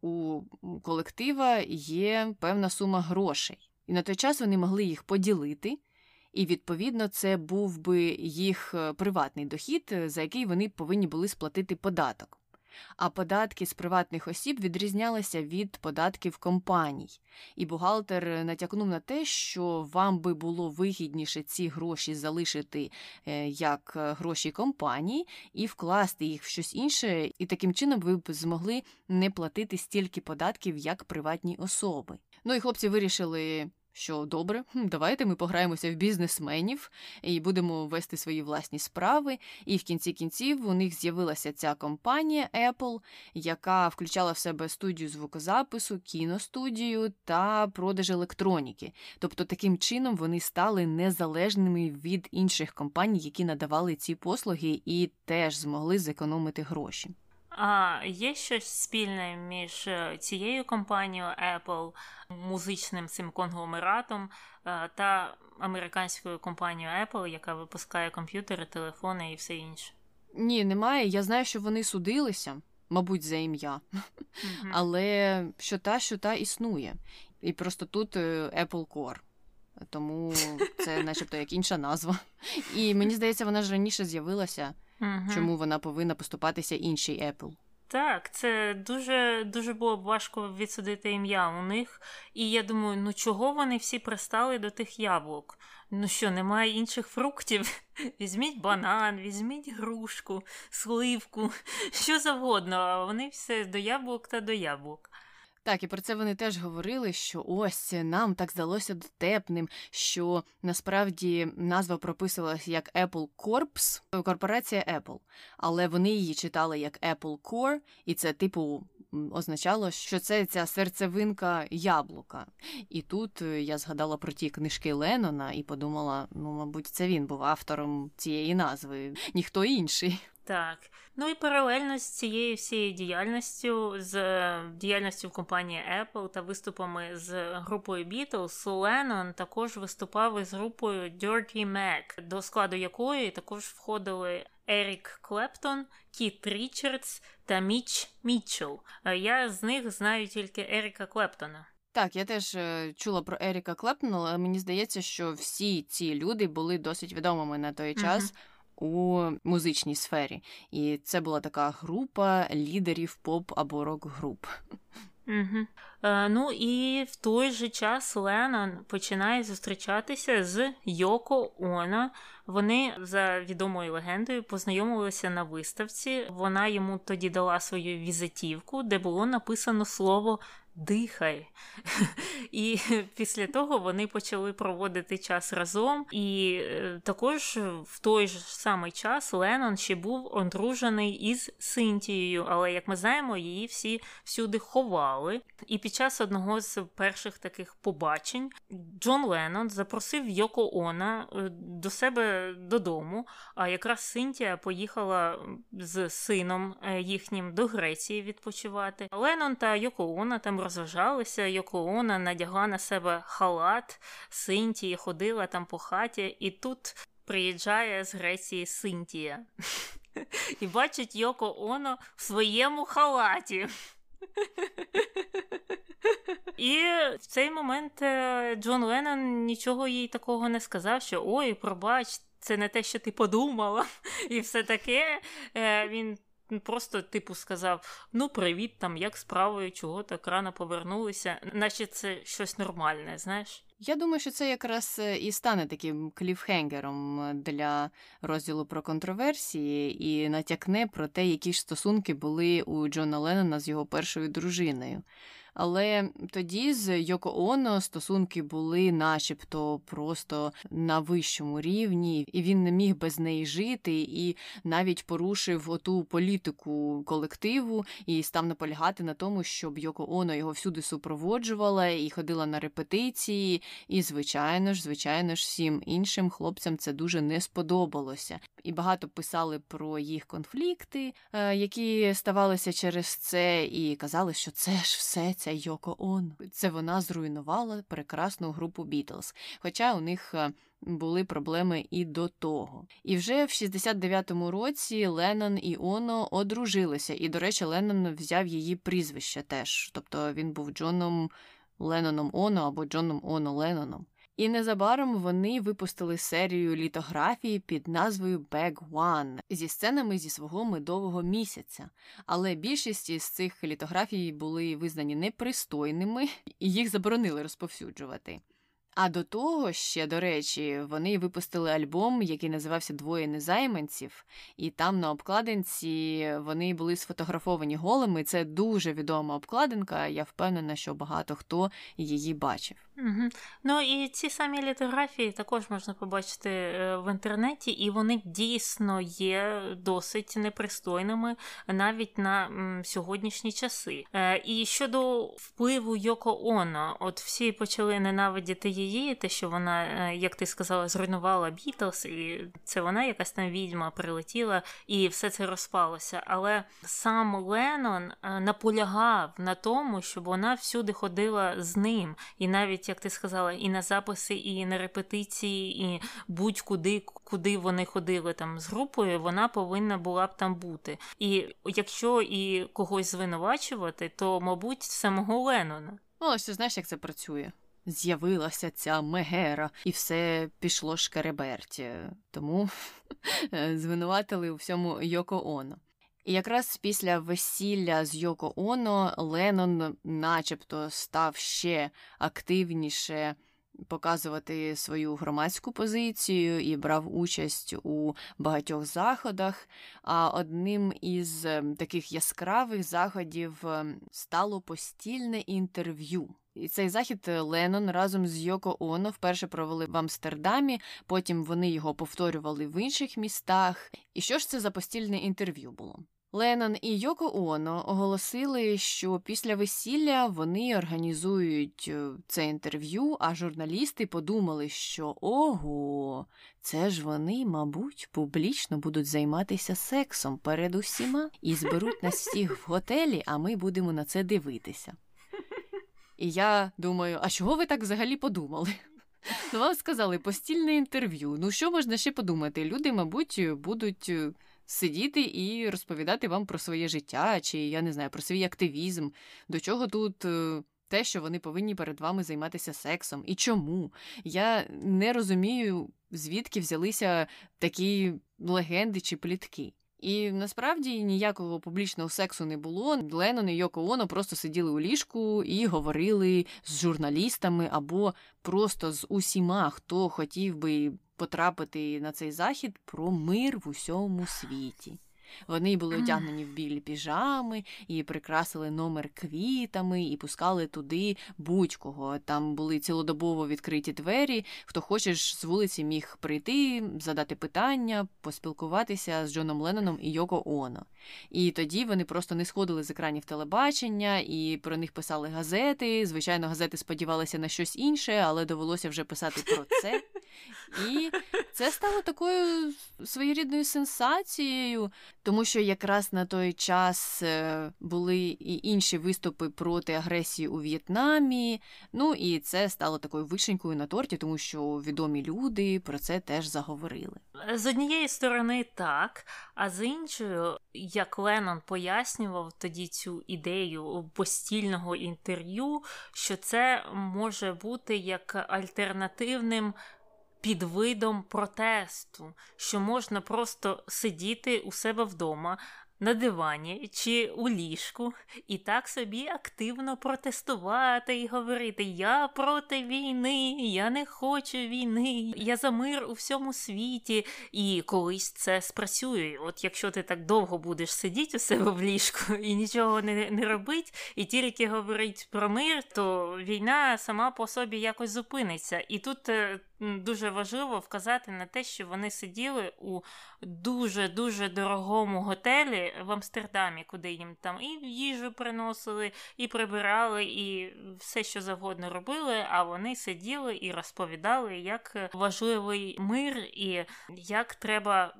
у колектива є певна сума грошей, і на той час вони могли їх поділити. І, відповідно, це був би їх е, приватний дохід, е, за який вони повинні були сплатити податок а податки з приватних осіб відрізнялися від податків компаній. І бухгалтер натякнув на те, що вам би було вигідніше ці гроші залишити е, як е, гроші компанії і вкласти їх в щось інше, і таким чином ви б змогли не платити стільки податків, як приватні особи. Ну і хлопці вирішили що добре, давайте ми пограємося в бізнесменів і будемо вести свої власні справи. І в кінці кінців у них з'явилася ця компанія Apple, яка включала в себе студію звукозапису, кіностудію та продаж електроніки. Тобто таким чином вони стали незалежними від інших компаній, які надавали ці послуги, і теж змогли зекономити гроші. А є щось спільне між е, цією компанією Apple, музичним цим конгломератом е, та американською компанією Apple, яка випускає комп'ютери, телефони і все інше? Ні, немає. Я знаю, що вони судилися, мабуть, за ім'я, mm-hmm. але що та, що та існує. І просто тут е, Apple Core. Тому це, [LAUGHS] начебто, як інша назва. І мені здається, вона ж раніше з'явилася. Угу. Чому вона повинна поступатися іншій Apple? Так, це дуже дуже було б важко відсудити ім'я у них. І я думаю, ну чого вони всі пристали до тих яблук? Ну що, немає інших фруктів? [LAUGHS] Візьміть банан, візьміть грушку, сливку, [LAUGHS] що завгодно, а вони все до яблук та до яблук. Так, і про це вони теж говорили, що ось нам так здалося дотепним, що насправді назва прописувалася як Apple Corps, корпорація Apple, але вони її читали як Apple Core, і це типу. Означало, що це ця серцевинка яблука. І тут е, я згадала про ті книжки Леннона і подумала: ну, мабуть, це він був автором цієї назви, ніхто інший. Так. Ну і паралельно з цією всією діяльністю, з діяльністю в компанії Apple та виступами з групою Beatles, Леннон також виступав із групою Dirty Mac, до складу якої також входили Ерік Клептон, Кіт Річардс та Міч Мітчелл. Я з них знаю тільки Еріка Клептона. Так, я теж е, чула про Еріка Клептона, але мені здається, що всі ці люди були досить відомими на той час. Mm-hmm у музичній сфері. І це була така група лідерів поп або рок-груп. Угу. Е, ну і в той же час Леннон починає зустрічатися з Йоко Оно. Вони за відомою легендою познайомилися на виставці. Вона йому тоді дала свою візитівку, де було написано слово дихай. [LAUGHS] І після того вони почали проводити час разом. І е, також в той ж самий час Леннон ще був одружений із Синтією, але як ми знаємо, її всі всюди ховали. І під час одного з перших таких побачень Джон Леннон запросив Йоко Она е, до себе додому. А якраз Синтія поїхала з сином е, їхнім до Греції відпочивати. Леннон та Йоко Она там розважалися. Йоко надягла на себе халат Синтії, ходила там по хаті, і тут приїжджає з Греції Синтія. І бачить Йоко Оно в своєму халаті. І в цей момент е, Джон Леннон нічого їй такого не сказав, що ой, пробач, це не те, що ти подумала, і все таке. Е, він просто, типу, сказав: Ну, привіт, там, як справою, чого так рано повернулися, наче це щось нормальне, знаєш. Я думаю, що це якраз е, і стане таким кліфхенгером для розділу про контроверсії і натякне про те, які ж стосунки були у Джона Леннона з його першою дружиною. Але тоді з Йоко Оно стосунки були, начебто, просто на вищому рівні, і він не міг без неї жити, і навіть порушив оту політику колективу і став наполягати на тому, щоб Йоко Оно його всюди супроводжувала і ходила на репетиції. І, звичайно ж, звичайно ж, всім іншим хлопцям це дуже не сподобалося. І багато писали про їх конфлікти, е, які ставалися через це, і казали, що це ж все ця Йоко Он. Це вона зруйнувала прекрасну групу Бітлз. Хоча у них е, були проблеми і до того. І вже в 69-му році Леннон і Оно одружилися. І, до речі, Леннон взяв її прізвище теж. Тобто він був Джоном Ленноном Оно або Джоном Оно Ленноном. І незабаром вони випустили серію літографій під назвою Bag One зі сценами зі свого медового місяця. Але більшість із цих літографій були визнані непристойними і їх заборонили розповсюджувати. А до того ще, до речі, вони випустили альбом, який називався Двоє незайманців, і там на обкладинці вони були сфотографовані голими. Це дуже відома обкладинка. Я впевнена, що багато хто її бачив. Угу. Ну і ці самі літографії також можна побачити е, в інтернеті, і вони дійсно є досить непристойними навіть на сьогоднішні часи. Е, І щодо впливу Йоко Оно, от всі почали ненавидіти її, те, що вона, е, як ти сказала, зруйнувала Бітлз, і це вона якась там відьма прилетіла, і все це розпалося. Але сам Леннон наполягав на тому, щоб вона всюди ходила з ним, і навіть як ти сказала, і на записи, і на репетиції, і будь-куди, куди вони ходили там з групою, вона повинна була б там бути. І якщо і когось звинувачувати, то, мабуть, самого Леннона. Ну, ось ти знаєш, як це працює. З'явилася ця мегера, і все пішло шкереберті. Тому [LAUGHS] звинуватили у всьому Йоко Оно. І якраз після весілля з Йоко Оно Леннон начебто став ще активніше показувати свою громадську позицію і брав участь у багатьох заходах. А одним із ем, таких яскравих заходів ем, стало постільне інтерв'ю. І цей захід Леннон разом з Йоко Оно вперше провели в Амстердамі, потім вони його повторювали в інших містах. І що ж це за постільне інтерв'ю було? Леннон і Йоко Оно оголосили, що після весілля вони організують е, це інтерв'ю, а журналісти подумали, що ого, це ж вони, мабуть, публічно будуть займатися сексом перед усіма і зберуть нас всіх в [LAUGHS] готелі, а ми будемо на це дивитися. І я думаю, а чого ви так взагалі подумали? Ну, [LAUGHS] вам сказали постільне інтерв'ю. Ну, що можна ще подумати? Люди, мабуть, будуть е, сидіти і розповідати вам про своє життя, чи я не знаю, про свій активізм, до чого тут. Е, те, що вони повинні перед вами займатися сексом, і чому. Я не розумію, звідки взялися такі легенди чи плітки. І насправді ніякого публічного сексу не було. Леннон і Йоко Оно просто сиділи у ліжку і говорили з журналістами або просто з усіма, хто хотів би потрапити на цей захід про мир в усьому світі. Вони були одягнені в білі піжами і прикрасили номер квітами і пускали туди будь-кого. Там були цілодобово відкриті двері. Хто хочеш з вулиці міг прийти, задати питання, поспілкуватися з Джоном Ленноном і Йоко Оно. І тоді вони просто не сходили з екранів телебачення і про них писали газети. Звичайно, газети сподівалися на щось інше, але довелося вже писати про це. І це стало такою своєрідною сенсацією, тому що якраз на той час е, були і інші виступи проти агресії у В'єтнамі. Ну і це стало такою вишенькою на торті, тому що відомі люди про це теж заговорили. З однієї сторони, так, а з іншою, як Леннон пояснював тоді цю ідею постільного інтерв'ю, що це може бути як альтернативним під видом протесту, що можна просто сидіти у себе вдома. На дивані чи у ліжку, і так собі активно протестувати і говорити: Я проти війни, я не хочу війни, я за мир у всьому світі. І колись це спрацює. От якщо ти так довго будеш сидіти у себе в ліжку і нічого не не робить, і тільки говорить про мир, то війна сама по собі якось зупиниться. І тут е, дуже важливо вказати на те, що вони сиділи у дуже-дуже дорогому готелі в Амстердамі, куди їм там і їжу приносили, і прибирали, і все, що завгодно робили. А вони сиділи і розповідали, як важливий мир і як треба.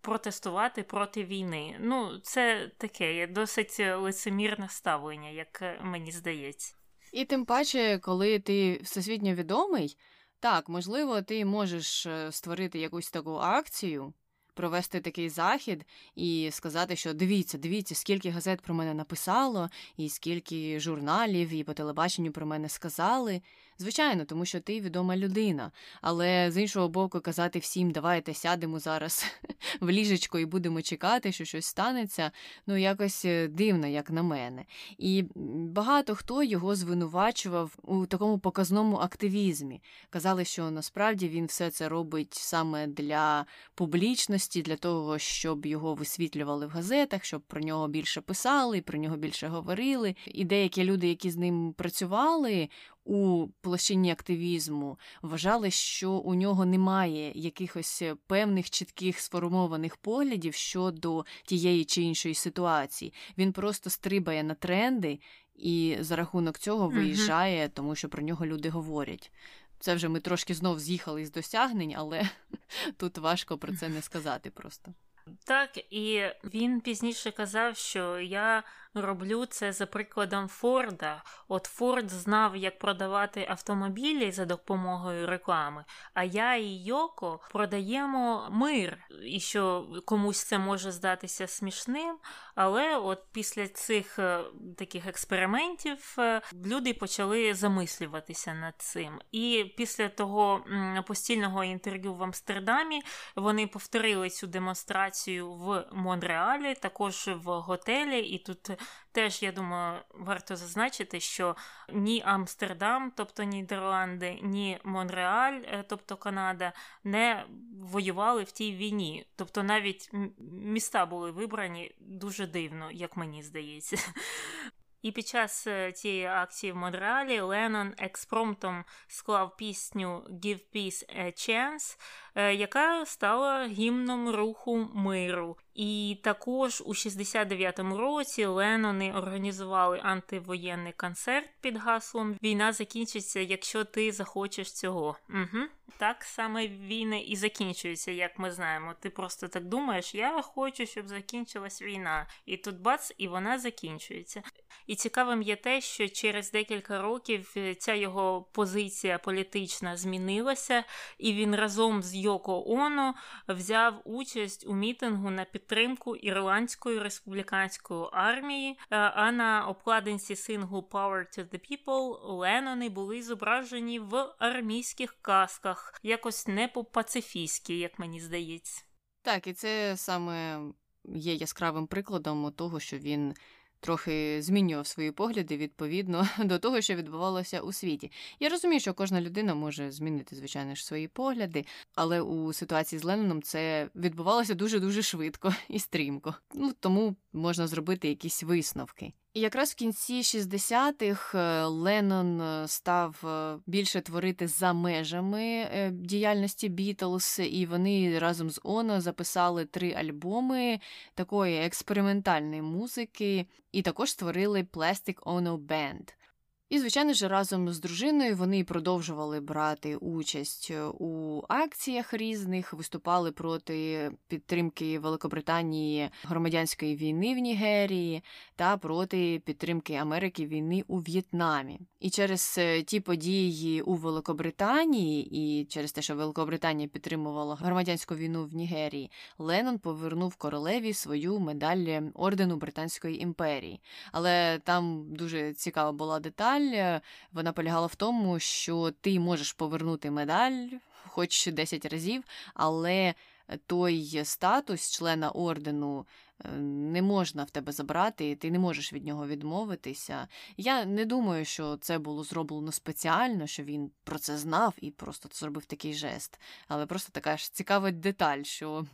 Протестувати проти війни. Ну, це таке досить лицемірне ставлення, як мені здається. І тим паче, коли ти всесвітньо відомий, так, можливо, ти можеш е, створити якусь таку акцію, провести такий захід і сказати, що дивіться, дивіться, скільки газет про мене написало, і скільки журналів і по телебаченню про мене сказали. Звичайно, тому що ти відома людина. Але з іншого боку, казати всім, давайте сядемо зараз [LAUGHS] в ліжечко і будемо чекати, що щось станеться, ну якось е, дивно, як на мене. І багато хто його звинувачував у такому показному активізмі. Казали, що насправді він все це робить саме для публічності, для того, щоб його висвітлювали в газетах, щоб про нього більше писали, про нього більше говорили. І деякі люди, які з ним працювали, у площині активізму вважали, що у нього немає якихось певних чітких сформованих поглядів щодо тієї чи іншої ситуації. Він просто стрибає на тренди і за рахунок цього виїжджає, тому що про нього люди говорять. Це вже ми трошки знов з'їхали з досягнень, але [LAUGHS] тут важко про це не сказати просто. Так, і він пізніше казав, що я роблю це за прикладом Форда. От Форд знав, як продавати автомобілі за допомогою реклами, а я і Йоко продаємо мир, і що комусь це може здатися смішним. Але от після цих е, таких експериментів е, люди почали замислюватися над цим. І після того постільного інтерв'ю в Амстердамі вони повторили цю демонстрацію в Монреалі, також в готелі, і тут Теж, я думаю, варто зазначити, що ні Амстердам, тобто Нідерланди, ні Монреаль, е, тобто Канада, не воювали в тій війні. Тобто навіть міста були вибрані дуже дивно, як мені здається. І під час е, цієї акції в Монреалі Леннон експромтом склав пісню Give Peace a Chance, е, яка стала гімном руху миру. І також у 69-му році Леннони організували антивоєнний концерт під гаслом Війна закінчиться, якщо ти захочеш цього. Угу. Так саме війни і закінчуються, як ми знаємо. Ти просто так думаєш, я хочу, щоб закінчилась війна. І тут бац, і вона закінчується. І цікавим є те, що через декілька років е, ця його позиція політична змінилася, і він разом з Йоко Оно взяв участь у мітингу на підтримку ірландської республіканської армії. Е, а на обкладинці синглу Power to the People Ленони були зображені в армійських касках, якось не по-пацифійськи, як мені здається. Так, і це саме є яскравим прикладом того, що він трохи змінював свої погляди відповідно [LAUGHS] до того, що відбувалося у світі. Я розумію, що кожна людина може змінити, звичайно ж, свої погляди, але у ситуації з Ленноном це відбувалося дуже дуже швидко і стрімко. Ну тому можна зробити якісь висновки. І якраз в кінці 60-х е, Леннон е, став е, більше творити за межами діяльності Бітлз, і вони разом з Оно записали три альбоми такої експериментальної музики, і також створили Plastic Ono Band. І, звичайно ж, разом з дружиною вони продовжували брати участь е, у акціях різних, виступали проти підтримки Великобританії громадянської війни в Нігерії та проти підтримки Америки війни у В'єтнамі. І через е, ті події у Великобританії, і через те, що Великобританія підтримувала громадянську війну в Нігерії, Леннон повернув королеві свою медаль ордену Британської імперії. Але там дуже цікава була деталь медаль вона полягала в тому, що ти можеш повернути медаль хоч 10 разів, але той статус члена ордену Е, не можна в тебе забрати, і ти не можеш від нього відмовитися. Я не думаю, що це було зроблено спеціально, що він про це знав і просто зробив такий жест. Але просто така ж цікава деталь, що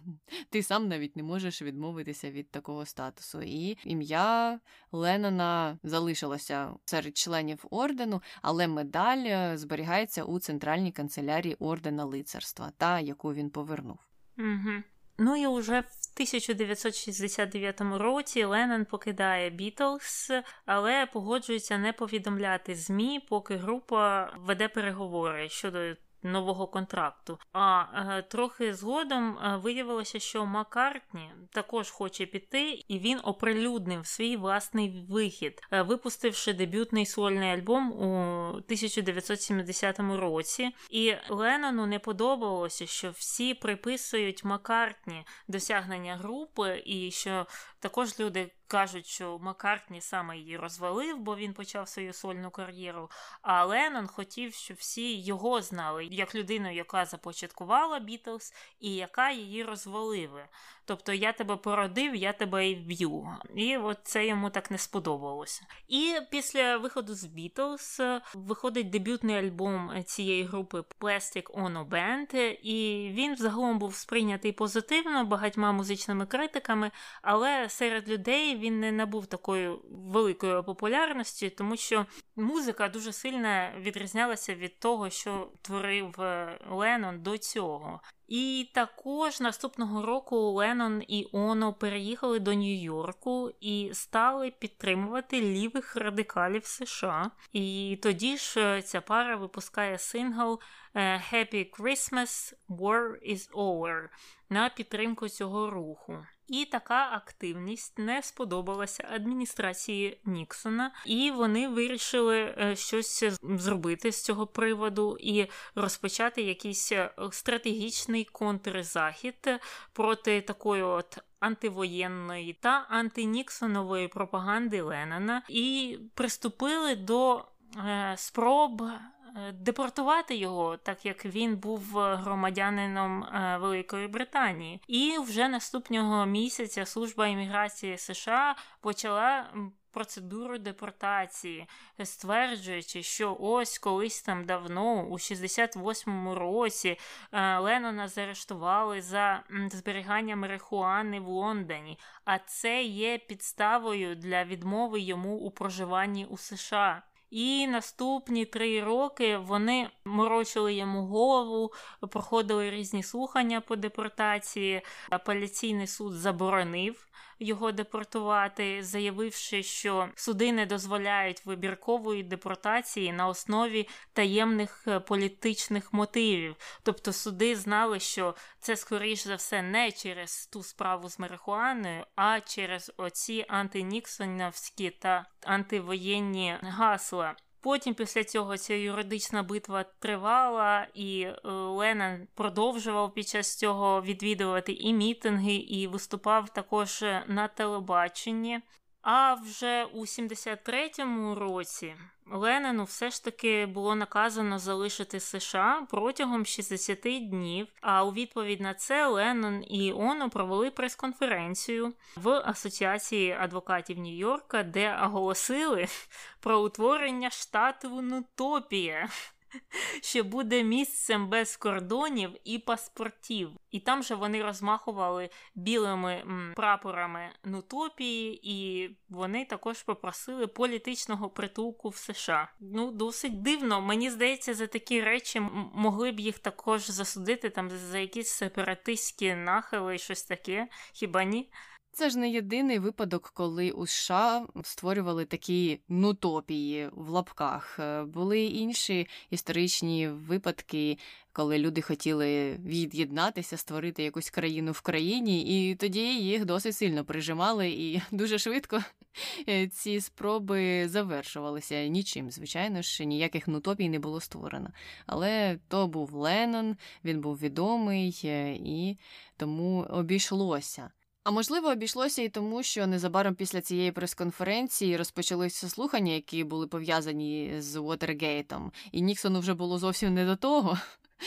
ти сам навіть не можеш відмовитися від такого статусу. І ім'я Леннона залишилося серед членів ордену, але медаль е, зберігається у центральній канцелярії ордена лицарства, та яку він повернув. Угу. Ну і вже в 1969 році Леннон покидає Бітлз, але погоджується не повідомляти ЗМІ, поки група веде переговори щодо нового контракту. А е, трохи згодом е, виявилося, що Маккартні також хоче піти, і він оприлюднив свій власний вихід, е, випустивши дебютний сольний альбом у 1970 році. І Леннону не подобалося, що всі приписують Маккартні досягнення групи, і що також люди кажуть, що Маккартні саме її розвалив, бо він почав свою сольну кар'єру. А Леннон хотів, щоб всі його знали як людину, яка започаткувала Бітлз і яка її розвалила. Тобто я тебе породив, я тебе і вб'ю. І от це йому так не сподобалося. І після виходу з е, виходить дебютний альбом цієї групи Plastic Ono Band, і він взагалом був сприйнятий позитивно багатьма музичними критиками, але серед людей він не набув такої великої популярності, тому що музика дуже сильно відрізнялася від того, що творив е, Леннон до цього. І також наступного року Леннон і Оно переїхали до Нью-Йорку і стали підтримувати лівих радикалів США. І тоді ж е, ця пара випускає сингл е, Happy Christmas, War is Over на підтримку цього руху. І така активність не сподобалася адміністрації Ніксона, і вони вирішили е, щось зробити з цього приводу і розпочати якийсь е, стратегічний контрзахід проти такої от. Антивоєнної та антиніксонової пропаганди Леннона і приступили до е, спроб депортувати його, так як він був е, громадянином е, Великої Британії. І вже наступного місяця служба імміграції США почала. Процедуру депортації, стверджуючи, що ось колись там давно, у 68-му році, Леннона заарештували за зберігання марихуани в Лондоні, а це є підставою для відмови йому у проживанні у США. І наступні три роки вони морочили йому голову, проходили різні слухання по депортації. Апеляційний суд заборонив його депортувати, заявивши, що суди не дозволяють вибіркової депортації на основі таємних е, політичних мотивів. Тобто суди знали, що це скоріш за все не через ту справу з марихуаною, а через оці антиніксоновські та антивоєнні гасла. Потім після цього ця юридична битва тривала, і е, Леннон продовжував під час цього відвідувати і мітинги, і виступав також на телебаченні. А вже у 73-му році Ленину все ж таки було наказано залишити США протягом 60 днів. А у відповідь на це Леннон і Оно провели прес-конференцію в Асоціації адвокатів Нью-Йорка, де оголосили [LAUGHS] про утворення штату Нутопія [LAUGHS] що буде місцем без кордонів і паспортів. І там же вони розмахували білими прапорами Нутопії, і вони також попросили політичного притулку в США. Ну, досить дивно. Мені здається, за такі речі могли б їх також засудити там за якісь сепаратистські нахили щось таке. Хіба ні? Це ж не єдиний випадок, коли у США створювали такі нутопії в лапках. Е, були інші історичні випадки, коли люди хотіли від'єднатися, створити якусь країну в країні, і тоді їх досить сильно прижимали, і [LAUGHS] дуже швидко е, ці спроби завершувалися нічим. Звичайно ж, ніяких нутопій не було створено. Але то був Леннон, він був відомий е, і тому обійшлося. Можливо, обійшлося і тому, що незабаром після цієї прес-конференції розпочалися слухання, які були пов'язані з Уотергейтом, і Ніксону вже було зовсім не до того.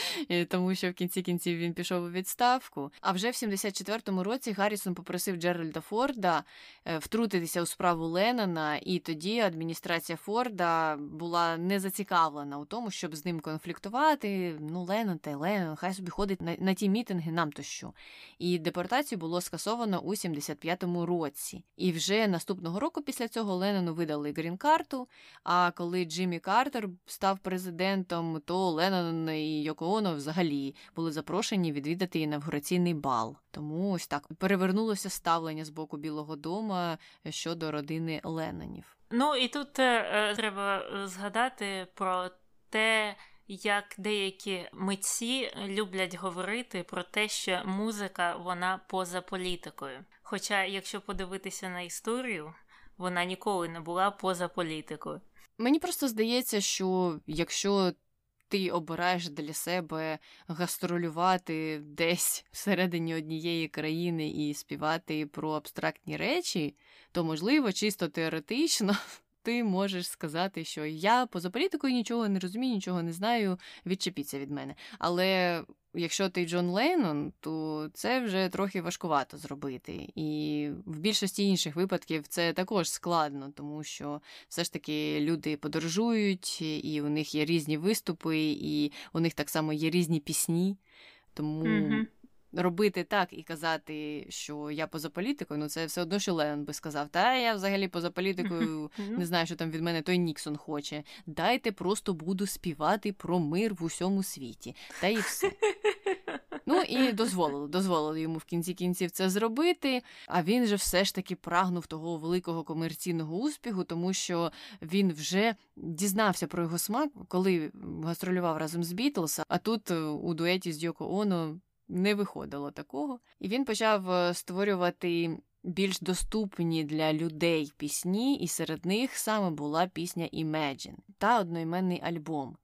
[LAUGHS] тому що в кінці кінців він пішов у відставку. А вже в 74-му році Гаррісон попросив Джеральда Форда е, втрутитися у справу Леннона, і тоді адміністрація Форда була не зацікавлена у тому, щоб з ним конфліктувати. Ну, Леннон та Леннон, хай собі ходить на, на ті мітинги, нам то що. І депортацію було скасовано у 75-му році. І вже наступного року після цього Леннону видали грін-карту. А коли Джиммі Картер став президентом, то Леннон і Йоко Оно взагалі були запрошені відвідати інавгураційний бал. Тому ось так перевернулося ставлення з боку Білого Дому щодо родини Леннонів. Ну і тут е, е треба е, згадати про те. Як деякі митці люблять говорити про те, що музика вона поза політикою. Хоча, якщо подивитися на історію, вона ніколи не була поза політикою. Мені просто здається, що якщо ти обираєш для себе гастролювати десь всередині однієї країни і співати про абстрактні речі, то, можливо, чисто теоретично ти можеш сказати, що я поза політикою нічого не розумію, нічого не знаю, відчепіться від мене. Але якщо ти Джон Леннон, то це вже трохи важкувато зробити. І в більшості інших випадків це також складно, тому що все ж таки люди подорожують, і у них є різні виступи, і у них так само є різні пісні. Тому. Mm-hmm робити так і казати, що я поза політикою, ну це все одно, що Леннон би сказав. Та я взагалі поза політикою [LAUGHS] не знаю, що там від мене той Ніксон хоче. Дайте просто буду співати про мир в усьому світі. Та і все. [LAUGHS] Ну і дозволили, дозволили йому в кінці кінців це зробити. А він же все ж таки прагнув того великого комерційного успіху, тому що він вже дізнався про його смак, коли гастролював разом з Бітлз, А тут е, у дуеті з Йоко Оно не виходило такого. І він почав е, створювати більш доступні для людей пісні, і серед них саме була пісня Imagine та одноіменний альбом.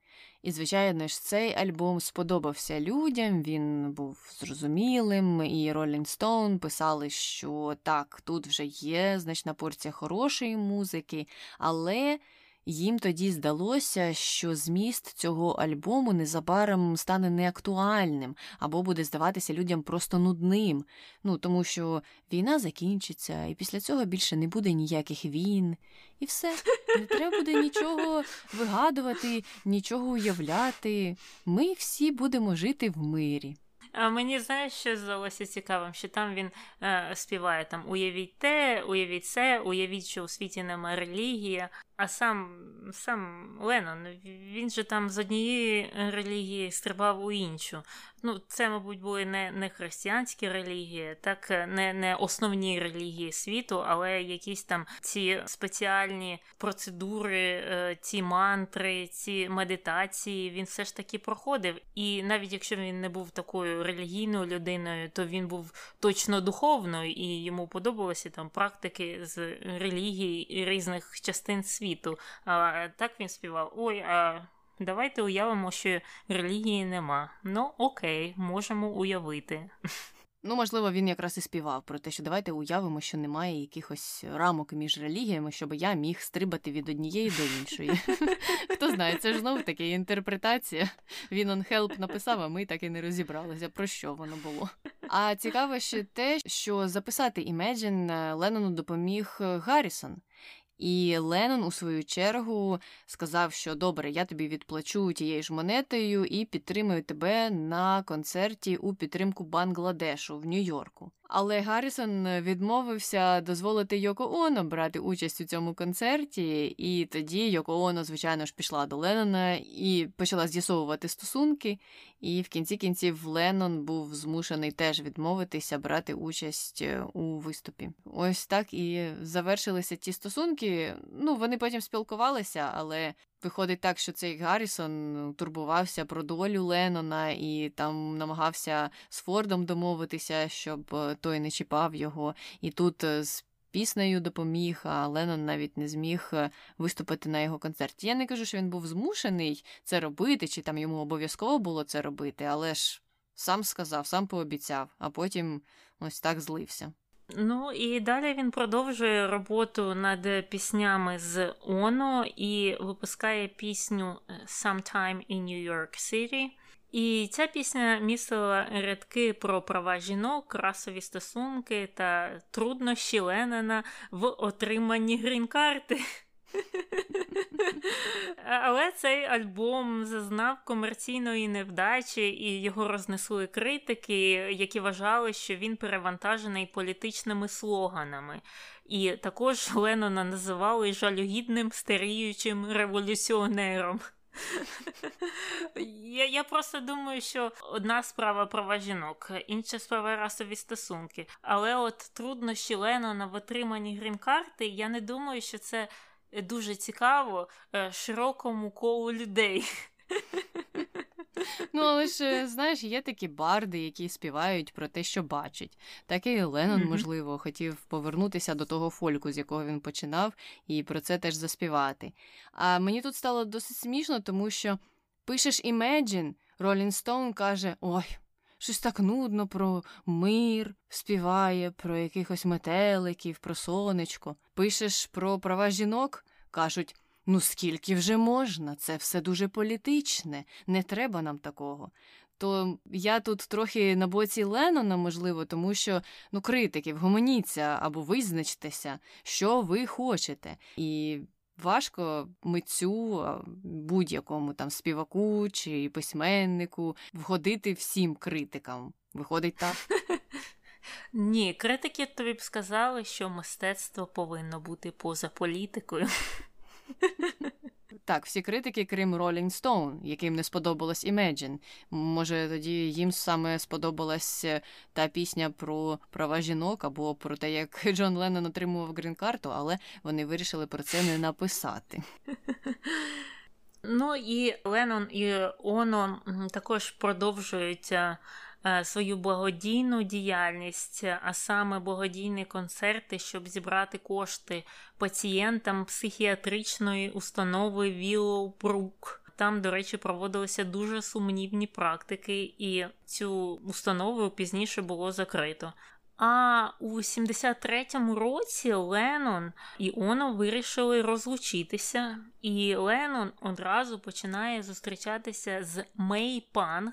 І, звичайно ж, цей альбом сподобався людям, він був зрозумілим, і Rolling Stone писали, що так, тут вже є значна порція хорошої музики, але їм тоді здалося, що зміст цього альбому незабаром стане неактуальним або буде здаватися людям просто нудним. Ну тому що війна закінчиться, і після цього більше не буде ніяких війн, і все. Не треба буде нічого вигадувати, нічого уявляти. Ми всі будемо жити в мирі. А мені знаєш, що здалося цікавим, що там він е, співає там Уявіть те, уявіть це, уявіть, що у світі немає релігії, а сам сам Леннон, він же там з однієї релігії стрибав у іншу. Ну, Це, мабуть, були не не християнські релігії, так не не основні релігії світу, але якісь там ці спеціальні процедури, е, ці мантри, ці медитації він все ж таки проходив. І навіть якщо він не був такою релігійною людиною, то він був точно духовною і йому подобалися там практики з релігії різних частин світу світу. А так він співав: Ой, а давайте уявимо, що релігії нема. Ну, окей, можемо уявити. Ну, можливо, він якраз і співав про те, що давайте уявимо, що немає якихось рамок між релігіями, щоб я міг стрибати від однієї до іншої. [LAUGHS] Хто знає, це ж знову таки інтерпретація. Він он хелп написав, а ми так і не розібралися, про що воно було. А цікаво ще те, що записати Imagine Леннону допоміг Гаррісон. І Леннон, у свою чергу, сказав, що добре, я тобі відплачу тією ж монетою і підтримую тебе на концерті у підтримку Бангладешу в Нью-Йорку. Але Гаррісон відмовився дозволити Йоко Оно брати участь у цьому концерті, і тоді Йоко Оно, звичайно ж, пішла до Леннона і почала з'ясовувати стосунки. І в кінці кінців Леннон був змушений теж відмовитися брати участь е, у виступі. Ось так і завершилися ті стосунки. Ну, вони потім спілкувалися, але Виходить так, що цей Гаррісон турбувався про долю Леннона і там намагався з Фордом домовитися, щоб е, той не чіпав його. І тут е, з піснею допоміг, а Леннон навіть не зміг е, виступити на його концерті. Я не кажу, що він був змушений це робити, чи там йому обов'язково було це робити, але ж сам сказав, сам пообіцяв, а потім ось так злився. Ну і далі він продовжує роботу над піснями з Оно і випускає пісню е, Sometime in New York City. І ця пісня містила рядки про права жінок, расові стосунки та труднощі Леннона в отриманні грін-карти. [LAUGHS] Але цей альбом зазнав комерційної невдачі, і його рознесли критики, які вважали, що він перевантажений політичними слоганами. І також Леннона називали жалюгідним старіючим революціонером. [LAUGHS] Я я просто думаю, що одна справа права жінок, інша справа расові стосунки. Але от труднощі Леннона в отриманні грін-карти, я не думаю, що це дуже цікаво е, широкому колу людей. [LAUGHS] Ну, але ж, е, знаєш, є такі барди, які співають про те, що бачать. Так і Леннон, можливо, хотів повернутися до того фольку, з якого він починав, і про це теж заспівати. А мені тут стало досить смішно, тому що пишеш Imagine, Rolling Stone каже: Ой, щось так нудно про мир, співає, про якихось метеликів, про сонечко. Пишеш про права жінок, кажуть. Ну, скільки вже можна, це все дуже політичне, не треба нам такого. То я тут трохи на боці Леннона, можливо, тому що ну, критики, вгомоніться або визначтеся, що ви хочете. І важко митцю, будь-якому там співаку чи письменнику вгодити всім критикам. Виходить так. [LAUGHS] Ні, критики тобі б сказали, що мистецтво повинно бути поза політикою. [LAUGHS] Так, всі критики, крім Rolling Stone, яким не сподобалось Imagine. Може, тоді їм саме сподобалась е, та пісня про права жінок або про те, як [LAUGHS] Джон Леннон отримував грін-карту, але вони вирішили про це не написати. [LAUGHS] Ну і Леннон і Оно також продовжують свою благодійну діяльність, а саме благодійні концерти, щоб зібрати кошти пацієнтам психіатричної установи Віллоубрук. Там, до речі, проводилися дуже сумнівні практики, і цю установу пізніше було закрито. А у 73-му році Леннон і Оно вирішили розлучитися, і Леннон одразу починає зустрічатися з Мей Панг,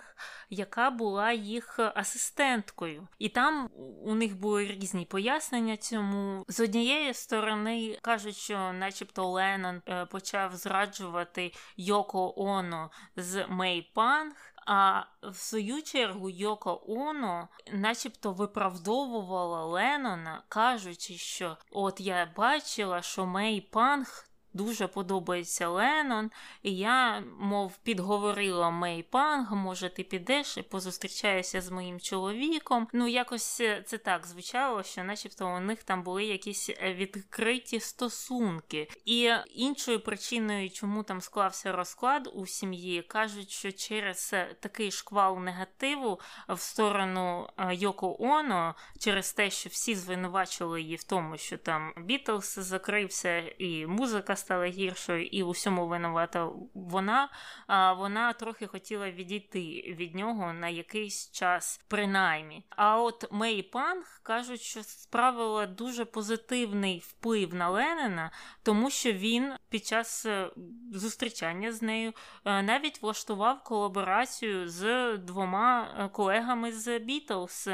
яка була їх асистенткою. І там у них були різні пояснення цьому. З однієї сторони кажуть, що, начебто, Леннон е, почав зраджувати Йоко Оно з Мей Панг. А в свою чергу Йоко Оно начебто виправдовувала Леннона, кажучи, що от я бачила, що Мей Панг дуже подобається Леннон, і я, мов, підговорила Мей Панг, може, ти підеш і позустрічаєшся з моїм чоловіком. Ну, якось е, це так звучало, що начебто у них там були якісь е, відкриті стосунки. І іншою причиною, чому там склався розклад у сім'ї, кажуть, що через е, такий шквал негативу в сторону Йоко Оно, через те, що всі звинувачували її в тому, що там Бітлз закрився і музика стала гіршою і усьому винувата вона, а вона трохи хотіла відійти від нього на якийсь час, принаймні. А от Мей Панг кажуть, що справила дуже позитивний вплив на Ленина, тому що він під час е, зустрічання з нею е, навіть влаштував колаборацію з двома е, колегами з Бітлз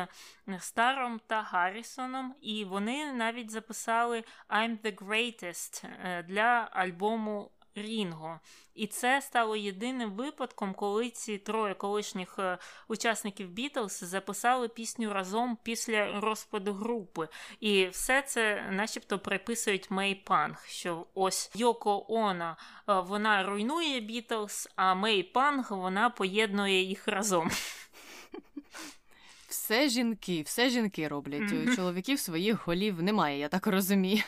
Старом та Гаррісоном, і вони навіть записали I'm the Greatest для альбому Рінго. І це стало єдиним випадком, коли ці троє колишніх е, учасників Бітлз записали пісню разом після розпаду групи. І все це, начебто, приписують Мей Панг, що ось Йоко Она е, вона руйнує Бітлз, а Мей Панг вона поєднує їх разом. [LAUGHS] Все жінки, все жінки роблять. Mm-hmm. Чоловіків своїх голів немає, я так розумію.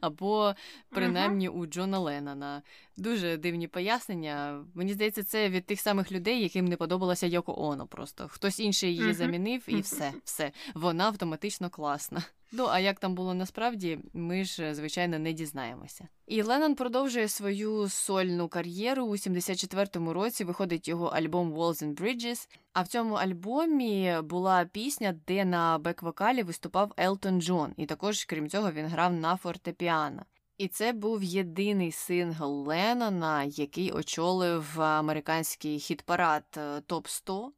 Або принаймні mm-hmm. у Джона Леннона. Дуже дивні пояснення. Мені здається, це від тих самих людей, яким не подобалася Йоко Оно. Просто хтось інший її mm-hmm. замінив, і все, все. Вона автоматично класна. Ну а як там було насправді, ми ж звичайно не дізнаємося. І Леннон продовжує свою сольну кар'єру у 74-му році. Виходить його альбом Walls and Bridges. А в цьому альбомі була пісня, де на бек-вокалі виступав Елтон Джон, і також, крім цього, він грав на фортепіано. І це був єдиний сингл Леннона, який очолив американський хіт-парад е, Топ 100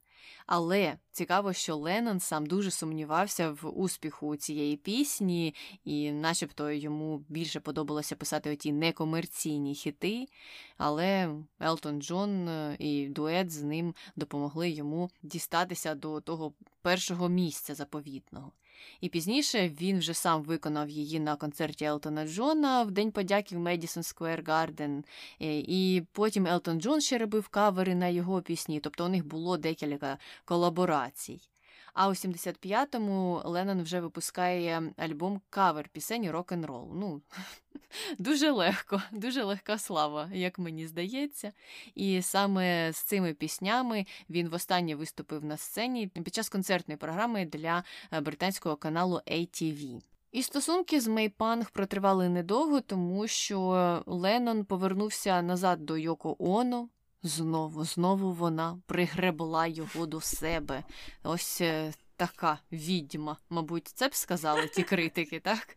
але цікаво, що Леннон сам дуже сумнівався в успіху цієї пісні, і, начебто, йому більше подобалося писати оті некомерційні хіти. Але Елтон Джон е, і дует з ним допомогли йому дістатися до того першого місця заповітного. І пізніше він вже сам виконав її на концерті Елтона Джона в День подяки в Медісон Сквер Гарден. І потім Елтон Джон ще робив кавери на його пісні, тобто у них було декілька колаборацій. А у 75-му Леннон вже випускає альбом кавер пісень рок-н-рол. Ну, [LAUGHS] дуже легко, дуже легка слава, як мені здається. І саме з цими піснями він востаннє виступив на сцені під час концертної програми для е, британського каналу ATV. І стосунки з Мейпанг протривали недовго, тому що Леннон повернувся назад до Йоко Оно. Знову, знову вона пригребла його до себе. Ось е, така відьма, мабуть, це б сказали ті критики, так?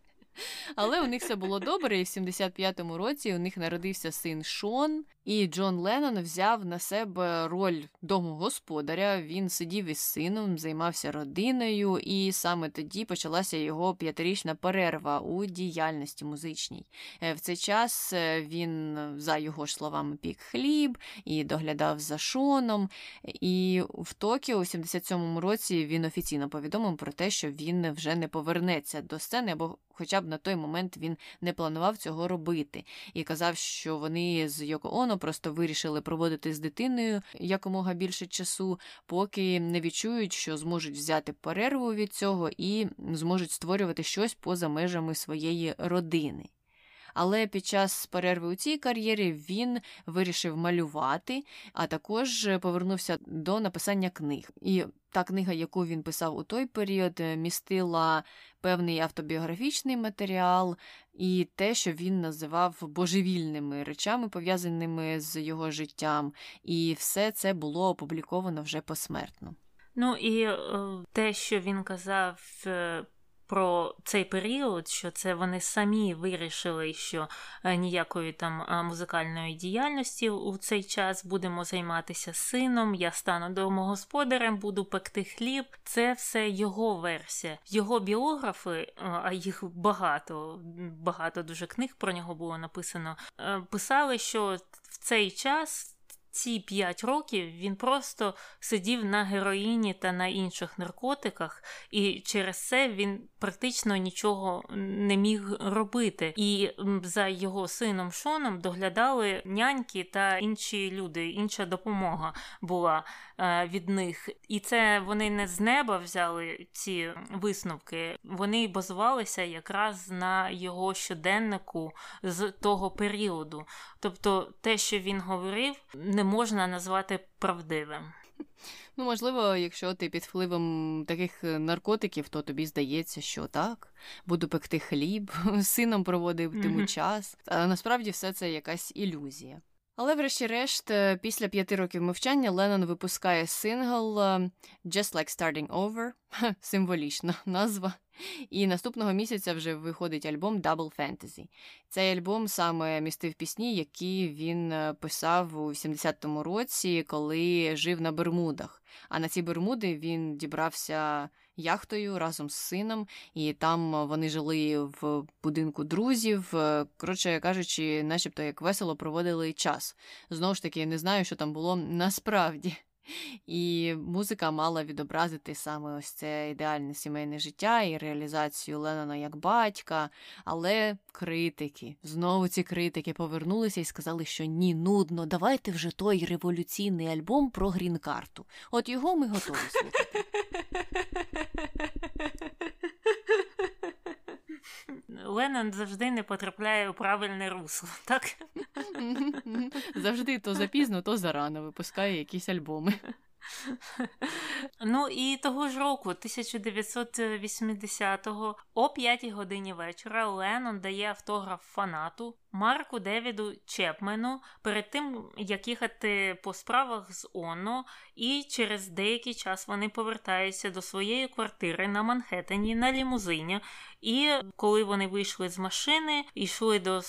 Але у них все було добре, і в 75-му році у них народився син Шон, і Джон Леннон взяв на себе роль домогосподаря. Він сидів із сином, займався родиною, і саме тоді почалася його п'ятирічна перерва у діяльності музичній. Е, в цей час е, він, за його словами, пік хліб і доглядав за Шоном. І в Токіо у 77-му році він офіційно повідомив про те, що він вже не повернеться до сцени або хоча б на той момент він не планував цього робити, і казав, що вони з Йоко Оно просто вирішили проводити з дитиною якомога більше часу, поки не відчують, що зможуть взяти перерву від цього і зможуть створювати щось поза межами своєї родини. Але під час перерви у цій кар'єрі він вирішив малювати, а також повернувся до написання книг. І та книга, яку він писав у той період, містила певний автобіографічний матеріал і те, що він називав божевільними речами, пов'язаними з його життям, і все це було опубліковано вже посмертно. Ну і е, те, що він казав е, про цей період, що це вони самі вирішили, що е, ніякої там е, музикальної діяльності у цей час будемо займатися сином, я стану домогосподарем, буду пекти хліб. Це все його версія. Його біографи, е, а їх багато, багато дуже книг про нього було написано, писали, що в цей час ці п'ять років він просто сидів на героїні та на інших наркотиках, і через це він практично нічого не міг робити. І за його сином Шоном доглядали няньки та інші люди. Інша допомога була е, від них. І це вони не з неба взяли ці висновки. Вони базувалися якраз на його щоденнику з того періоду. Тобто, те, що він говорив, не можна назвати правдивим. Ну, можливо, якщо ти під впливом таких е, наркотиків, то тобі здається, що так, буду пекти хліб, [LAUGHS] з сином проводитиму mm-hmm. час. А насправді все це якась ілюзія. Але, врешті-решт, е, після п'яти років мовчання Леннон випускає сингл е, Just Like Starting Over, символічна назва. І наступного місяця вже виходить альбом Double Fantasy. Цей альбом саме містив пісні, які він е, писав у 70-му році, коли жив на Бермудах. А на ці Бермуди він дібрався яхтою разом з сином, і там вони жили в будинку друзів. Е, коротше кажучи, начебто як весело проводили час. Знову ж таки, не знаю, що там було насправді. І музика мала відобразити саме ось це ідеальне сімейне життя і реалізацію Леннона як батька. Але критики, знову ці критики повернулися і сказали, що ні, нудно, давайте вже той революційний альбом про грін-карту. От його ми готові слухати. [LAUGHS] Леннон завжди не потрапляє у правильне русло, так? Завжди то запізно, то зарано випускає якісь альбоми. [LAUGHS] Ну і того ж року, 1980-го, о 5 годині вечора, Леннон дає автограф фанату Марку Девіду Чепмену перед тим, як їхати по справах з Оно, і через деякий час вони повертаються до своєї квартири на Манхеттені на лімузині. І коли вони вийшли з машини, йшли до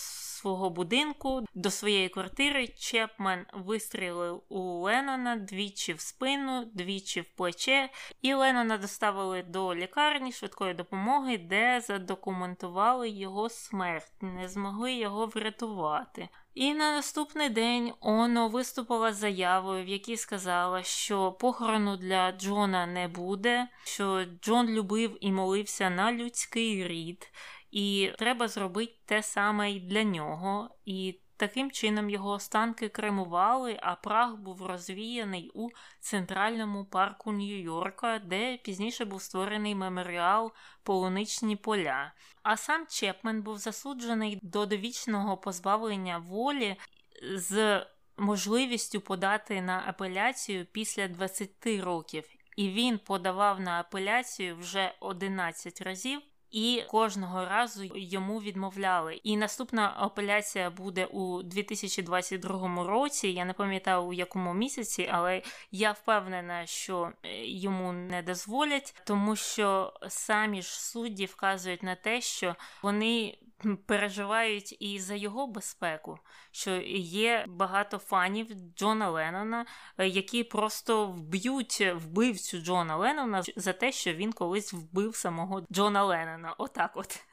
свого будинку, до своєї квартири, Чепмен вистрілив у Леннона двічі в спину, двічі в плече, і Леннона доставили до лікарні швидкої допомоги, де задокументували його смерть, не змогли його врятувати. І на наступний день Оно виступила з заявою, в якій сказала, що похорону для Джона не буде, що Джон любив і молився на людський рід, і треба зробити те саме і для нього. І Таким чином його останки кремували, а прах був розвіяний у центральному парку Нью-Йорка, де пізніше був створений меморіал Полуничні поля. А сам Чепмен був засуджений до довічного позбавлення волі з можливістю подати на апеляцію після 20 років. І він подавав на апеляцію вже 11 разів і кожного разу йому відмовляли. І наступна апеляція буде у 2022 році. Я не пам'ятаю у якому місяці, але я впевнена, що е, йому не дозволять, тому що самі ж судді вказують на те, що вони переживають і за його безпеку, що є багато фанів Джона Леннона, е, які просто вб'ють вбивцю Джона Леннона за те, що він колись вбив самого Джона Леннона. Отак от.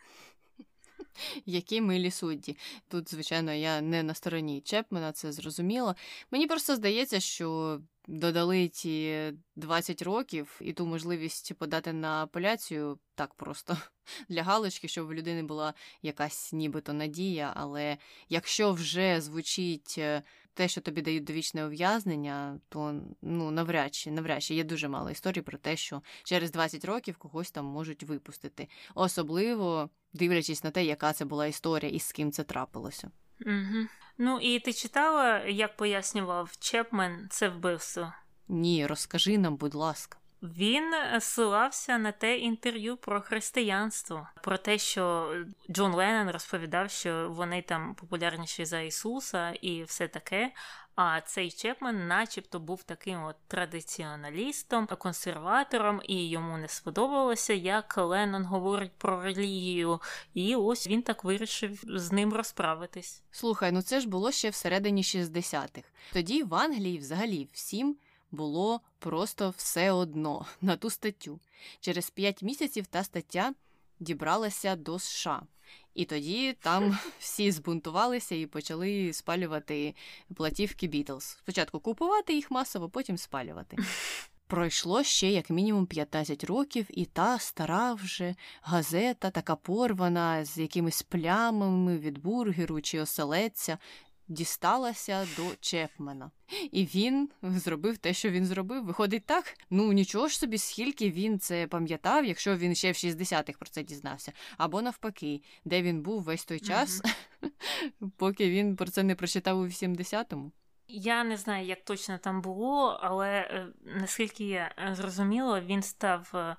Які милі судді. Тут, звичайно, я не на стороні Чепмена, це зрозуміло. Мені просто здається, що додали ті 20 років і ту можливість подати на апеляцію так просто [LAUGHS] для галочки, щоб в людини була якась нібито надія. Але якщо вже звучить е, те, що тобі дають довічне ув'язнення, то ну навряд чи навряд чи є дуже мало історій про те, що через 20 років когось там можуть випустити, особливо дивлячись на те, яка це була історія і з ким це трапилося. Угу. Ну і ти читала, як пояснював Чепмен це вбивство? Ні, розкажи нам, будь ласка. Він ссилався на те інтерв'ю про християнство, про те, що Джон Леннон розповідав, що вони там популярніші за Ісуса і все таке. А цей Чепмен, начебто, був таким от традиціоналістом, консерватором, і йому не сподобалося, як Леннон говорить про релігію, і ось він так вирішив з ним розправитись. Слухай, ну це ж було ще всередині 60-х. Тоді в Англії взагалі всім було просто все одно [LAUGHS] на ту статтю. Через п'ять місяців та стаття дібралася до США. І тоді там [LAUGHS] всі збунтувалися і почали спалювати платівки Бітлз. Спочатку купувати їх масово, потім спалювати. [LAUGHS] Пройшло ще як мінімум 15 років, і та стара вже газета, така порвана з якимись плямами від бургеру чи оселедця, дісталася до Чепмена. І він зробив те, що він зробив. Виходить так. Ну нічого ж собі, скільки він це пам'ятав, якщо він ще в 60-х про це дізнався. Або навпаки, де він був весь той час, [LAUGHS] поки він про це не прочитав у 80-му. Я не знаю, як точно там було, але е, наскільки я зрозуміла, він став е,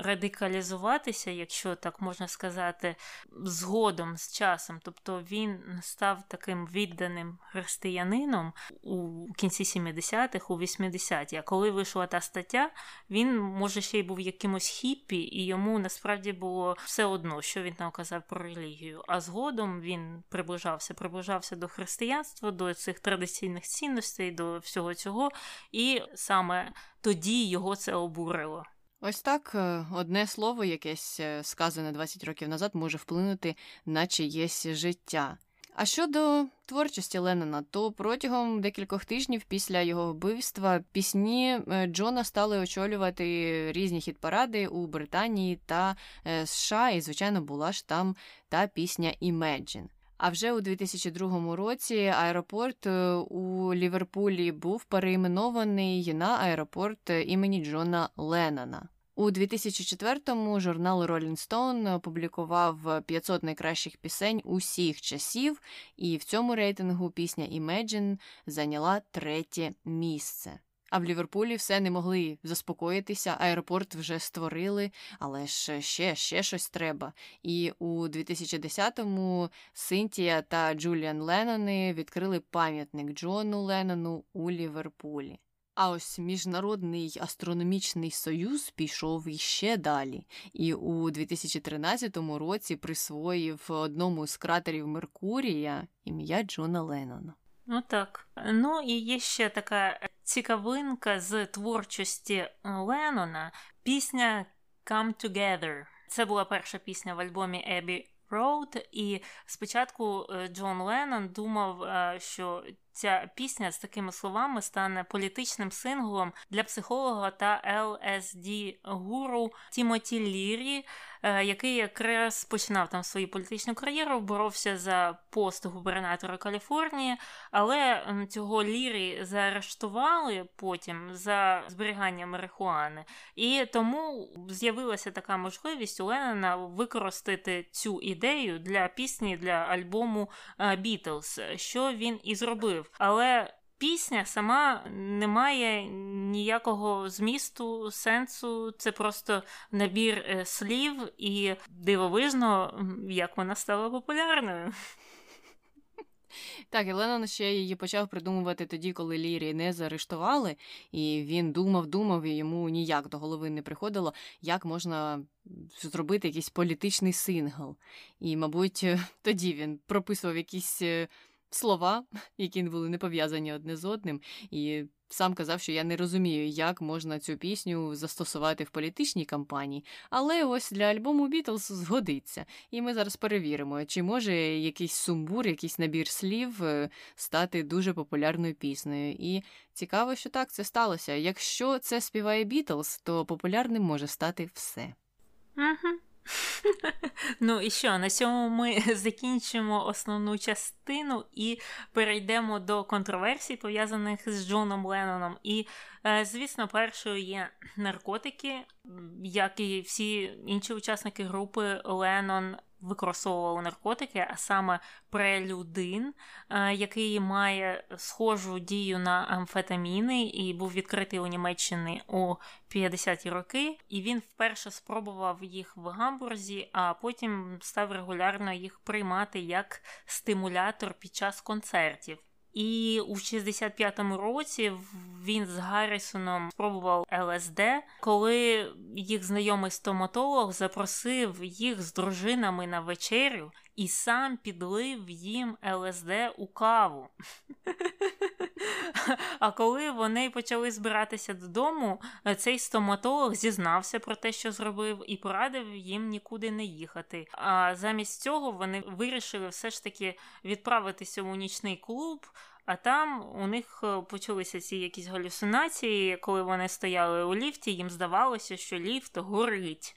радикалізуватися, якщо так можна сказати, згодом з часом. Тобто він став таким відданим християнином у кінці 70-х, у 80-ті. А коли вийшла та стаття, він може ще й був якимось хіппі, і йому насправді було все одно, що він там казав про релігію. А згодом він приближався, приближався до християнства, до цих традиційних цінностей, до всього цього, і саме тоді його це обурило. Ось так е, одне слово, якесь е, сказане 20 років назад, може вплинути на чиєсь життя. А щодо творчості Леннона, то протягом декількох тижнів після його вбивства пісні е, Джона стали очолювати різні хіт-паради у Британії та США, і, звичайно, була ж там та пісня Imagine. А вже у 2002 році аеропорт у Ліверпулі був переіменований на аеропорт імені Джона Леннона. У 2004-му журнал Rolling Stone опублікував 500 найкращих пісень усіх часів, і в цьому рейтингу пісня Imagine зайняла третє місце. А в Ліверпулі все не могли заспокоїтися, аеропорт вже створили, але ж ще ще щось треба. І у 2010-му Синтія та Джуліан Леннони відкрили пам'ятник Джону Леннону у Ліверпулі. А ось Міжнародний астрономічний союз пішов іще далі, і у 2013 році присвоїв одному з кратерів Меркурія ім'я Джона Леннона. Ну так. Ну і є ще така цікавинка з творчості Леннона. Пісня Come Together. Це була перша пісня в альбомі Abbey Road, і спочатку е, Джон Леннон думав, е, що ця пісня з такими словами стане політичним синглом для психолога та lsd гуру Тімоті Лірі, е, який якраз починав там свою політичну кар'єру, боровся за пост губернатора Каліфорнії, але цього Лірі заарештували потім за зберігання марихуани. І тому з'явилася така можливість у Леннона використати цю ідею для пісні для альбому Бітлз, що він і зробив зробив. Але пісня сама не має ніякого змісту, сенсу. Це просто набір е, слів і дивовижно, як вона стала популярною. Так, і Леннон ще її почав придумувати тоді, коли Лірі не заарештували, і він думав, думав, і йому ніяк до голови не приходило, як можна зробити якийсь політичний сингл. І, мабуть, тоді він прописував якісь е, слова, які були не пов'язані одне з одним, і сам казав, що я не розумію, як можна цю пісню застосувати в політичній кампанії, але ось для альбому Бітлз згодиться. І ми зараз перевіримо, чи може якийсь сумбур, якийсь набір слів е, стати дуже популярною піснею. І цікаво, що так це сталося. Якщо це співає Бітлз, то популярним може стати все. Угу. [LAUGHS] Ну і що, на цьому ми [LAUGHS] закінчимо основну частину і перейдемо до контроверсій, пов'язаних з Джоном Ленноном. І, е, звісно, першою є наркотики, як і всі інші учасники групи Леннон використовували наркотики, а саме прелюдин, е, який має схожу дію на амфетаміни і був відкритий у Німеччині у 50-ті роки. І він вперше спробував їх в гамбурзі, а потім став регулярно їх приймати як стимулятор під час концертів. І у 65-му році він з Гаррісоном спробував ЛСД, коли їх знайомий стоматолог запросив їх з дружинами на вечерю і сам підлив їм ЛСД у каву. [LAUGHS] А коли вони почали збиратися додому, цей стоматолог зізнався про те, що зробив, і порадив їм нікуди не їхати. А замість цього вони вирішили все ж таки відправитися у нічний клуб. А там у них е, почалися ці якісь галюцинації, коли вони стояли у ліфті, їм здавалося, що ліфт горить.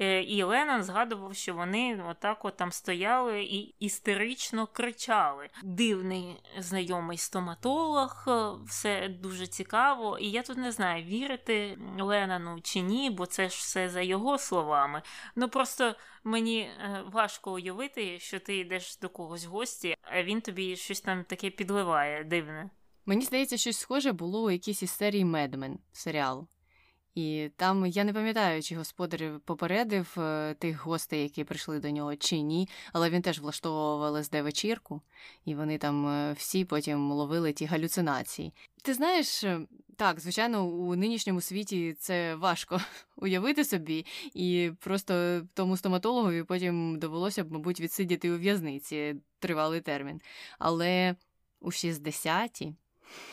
Е, і Леннон згадував, що вони отак от там стояли і істерично кричали. Дивний знайомий стоматолог, е, все дуже цікаво. І я тут не знаю, вірити Леннону чи ні, бо це ж все за його словами. Ну просто мені е, важко уявити, що ти йдеш до когось в гості, а він тобі щось там таке підливає дивне. Мені здається, щось схоже було у якійсь із серії Медмен серіалу. І там я не пам'ятаю, чи господар попередив е, тих гостей, які прийшли до нього, чи ні, але він теж влаштовував ЛСД вечірку, і вони там е, всі потім ловили ті галюцинації. Ти знаєш, е, так, звичайно, у нинішньому світі це важко [LAUGHS] уявити собі, і просто тому стоматологові потім довелося б, мабуть, відсидіти у в'язниці тривалий термін. Але у 60-ті,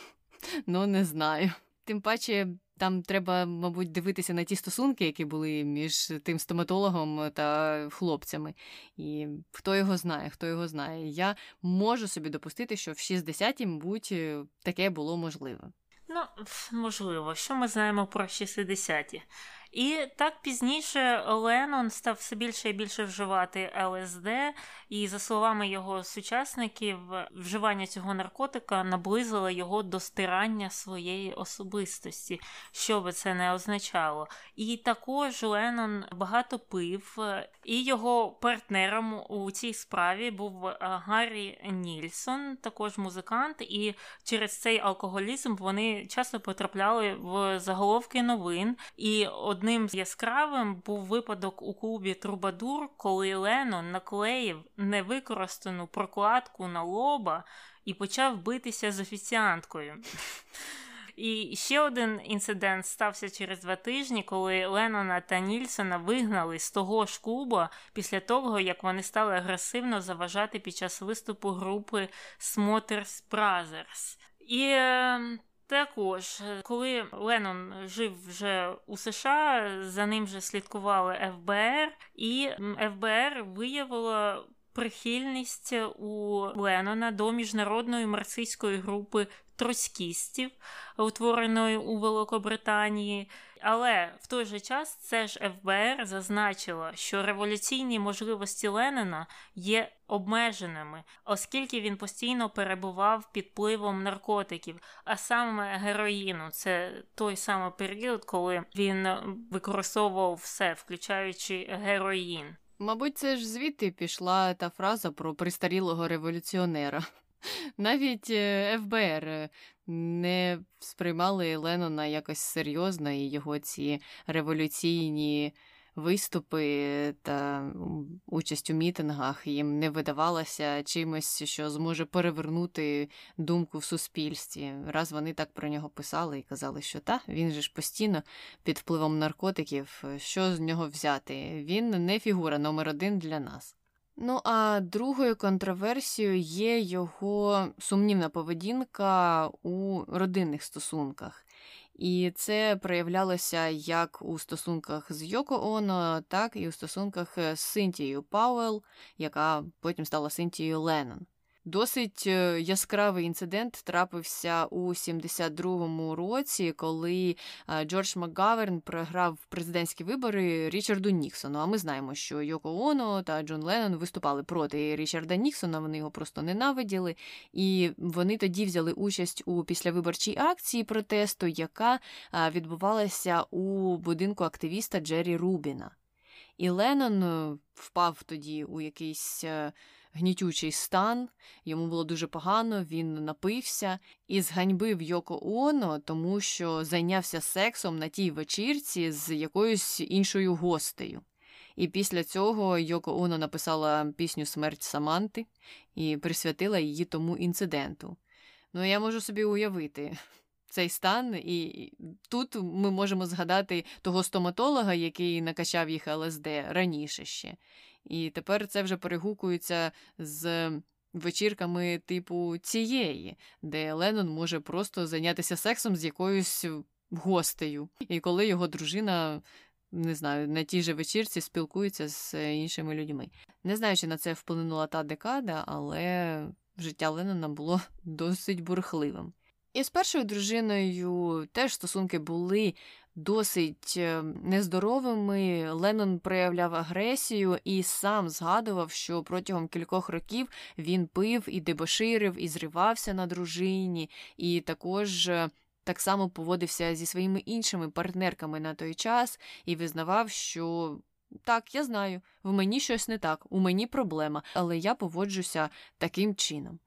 [LAUGHS] ну не знаю. Тим паче. Там треба, мабуть, дивитися на ті стосунки, які були між тим стоматологом та хлопцями. І хто його знає, хто його знає. Я можу собі допустити, що в 60-ті, мабуть, таке було можливе. Ну, можливо, що ми знаємо про 60-ті? І так пізніше Леннон став все більше і більше вживати ЛСД, і, за словами його сучасників, вживання цього наркотика наблизило його до стирання своєї особистості, що би це не означало. І також Леннон багато пив, і його партнером у цій справі був Гаррі Нільсон, також музикант, і через цей алкоголізм вони часто потрапляли в заголовки новин. І Одним з яскравим був випадок у клубі Трубадур, коли Леннон наклеїв невикористану прокладку на лоба і почав битися з офіціанткою. [LAUGHS] І ще один інцидент стався через два тижні, коли Леннона та Нільсона вигнали з того ж клуба після того, як вони стали агресивно заважати під час виступу групи Smoters Brothers. І ем, також, коли Леннон жив вже у США, за ним вже слідкували ФБР, і ФБР виявило прихильність у Леннона до міжнародної марксистської групи троцькістів, утвореної у Великобританії. Але в той же час це ж ФБР зазначило, що революційні можливості Ленина є обмеженими, оскільки він постійно перебував під впливом наркотиків, а саме героїну. Це той самий період, коли він використовував все, включаючи героїн. Мабуть, це ж звідти пішла та фраза про пристарілого революціонера. [LAUGHS] Навіть е, ФБР не сприймали Леннона якось серйозно, і його ці революційні виступи та участь у мітингах їм не видавалося чимось, що зможе перевернути думку в суспільстві. Раз вони так про нього писали і казали, що та, він же ж постійно під впливом наркотиків, що з нього взяти? Він не фігура номер один для нас. Ну, а другою контроверсією є його сумнівна поведінка у родинних стосунках. І це проявлялося як у стосунках з Йоко Оно, так і у стосунках з Синтією Пауел, яка потім стала Синтією Леннон. Досить е, яскравий інцидент трапився у 72-му році, коли е, Джордж Макгаверн програв президентські вибори Річарду Ніксону. А ми знаємо, що Йоко Оно та Джон Леннон виступали проти Річарда Ніксона. Вони його просто ненавиділи, і вони тоді взяли участь у післявиборчій акції протесту, яка е, відбувалася у будинку активіста Джері Рубіна. І Леннон впав тоді у якийсь гнітючий стан, йому було дуже погано, він напився і зганьбив Йоко Оно, тому що зайнявся сексом на тій вечірці з якоюсь іншою гостею. І після цього Йоко Оно написала пісню Смерть Саманти і присвятила її тому інциденту. Ну, я можу собі уявити. Цей стан, і тут ми можемо згадати того стоматолога, який накачав їх ЛСД раніше ще. І тепер це вже перегукується з вечірками типу цієї, де Леннон може просто зайнятися сексом з якоюсь гостею. І коли його дружина. Не знаю, на тій же вечірці спілкується з іншими людьми. Не знаю, чи на це вплинула та декада, але життя Леннона було [LAUGHS] досить бурхливим. І з першою дружиною теж стосунки були досить е, нездоровими. Леннон проявляв агресію і сам згадував, що протягом кількох років він пив і дебоширив, і зривався на дружині, і також. Е, так само поводився зі своїми іншими партнерками на той час і визнавав, що так, я знаю, в мені щось не так, у мені проблема, але я поводжуся таким чином.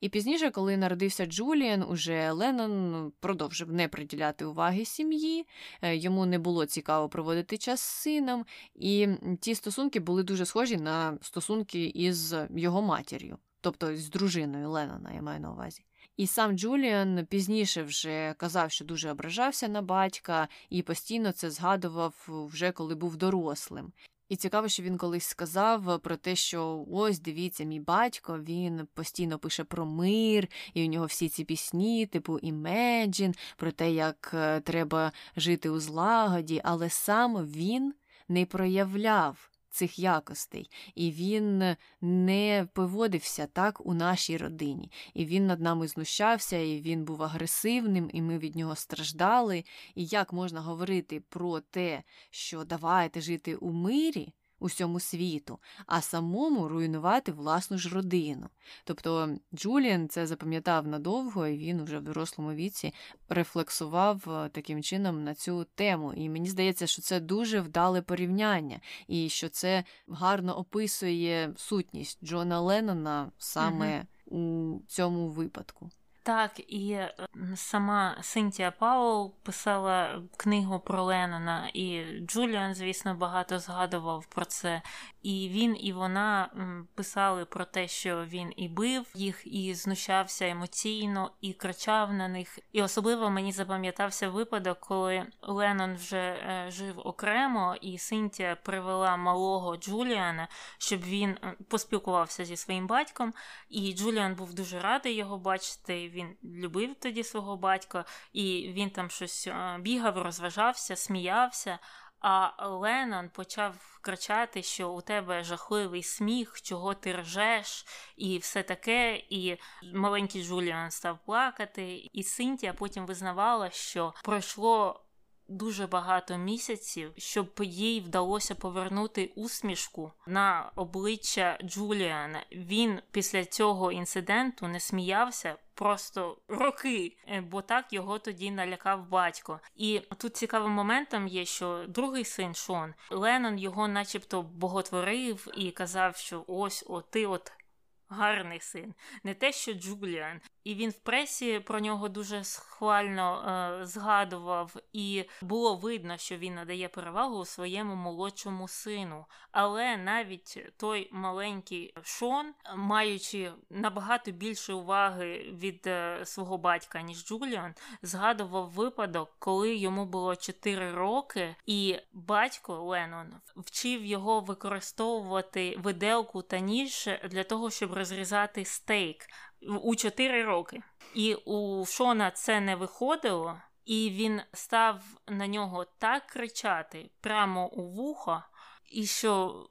І пізніше, коли народився Джуліан, уже Леннон продовжив не приділяти уваги сім'ї, е, йому не було цікаво проводити час з сином, і ті стосунки були дуже схожі на стосунки із його матір'ю, тобто з дружиною Леннона, я маю на увазі. І сам Джуліан пізніше вже казав, що дуже ображався на батька, і постійно це згадував вже коли був дорослим. І цікаво, що він колись сказав про те, що ось дивіться, мій батько він постійно пише про мир, і у нього всі ці пісні, типу Imagine, про те, як е, треба жити у злагоді, але сам він не проявляв цих якостей, і він не поводився так у нашій родині. І він над нами знущався, і він був агресивним, і ми від нього страждали. І як можна говорити про те, що давайте жити у мирі? Усьому світу, а самому руйнувати власну ж родину. Тобто Джуліан це запам'ятав надовго, і він уже в дорослому віці рефлексував е, таким чином на цю тему. І мені здається, що це дуже вдале порівняння, і що це гарно описує сутність Джона Леннона саме угу. у цьому випадку. Так, і е, сама Синтія Паул писала книгу про Леннона, і Джуліан, звісно, багато згадував про це. І він і вона писали про те, що він і бив їх, і знущався емоційно, і кричав на них. І особливо мені запам'ятався випадок, коли Леннон вже е, жив окремо, і Синтія привела малого Джуліана, щоб він поспілкувався зі своїм батьком. І Джуліан був дуже радий його бачити любив тоді свого батька, і він там щось е, бігав, розважався, сміявся. А Леннон почав кричати, що у тебе жахливий сміх, чого ти ржеш, і все таке. І маленький Джуліан став плакати. І Синтія потім визнавала, що пройшло дуже багато місяців, щоб їй вдалося повернути усмішку на обличчя Джуліана. Він після цього інциденту не сміявся. Просто роки, е, бо так його тоді налякав батько. І тут цікавим моментом є, що другий син Шон Леннон його, начебто, боготворив і казав, що ось о, ти от гарний син, не те, що Джуліан. І він в пресі про нього дуже схвально е, згадував, і було видно, що він надає перевагу своєму молодшому сину. Але навіть той маленький Шон, маючи набагато більше уваги від е, свого батька, ніж Джуліан, згадував випадок, коли йому було 4 роки, і батько Леннон вчив його використовувати виделку та ніж для того, щоб розрізати стейк у 4 роки. І у Шона це не виходило, і він став на нього так кричати прямо у вухо, і що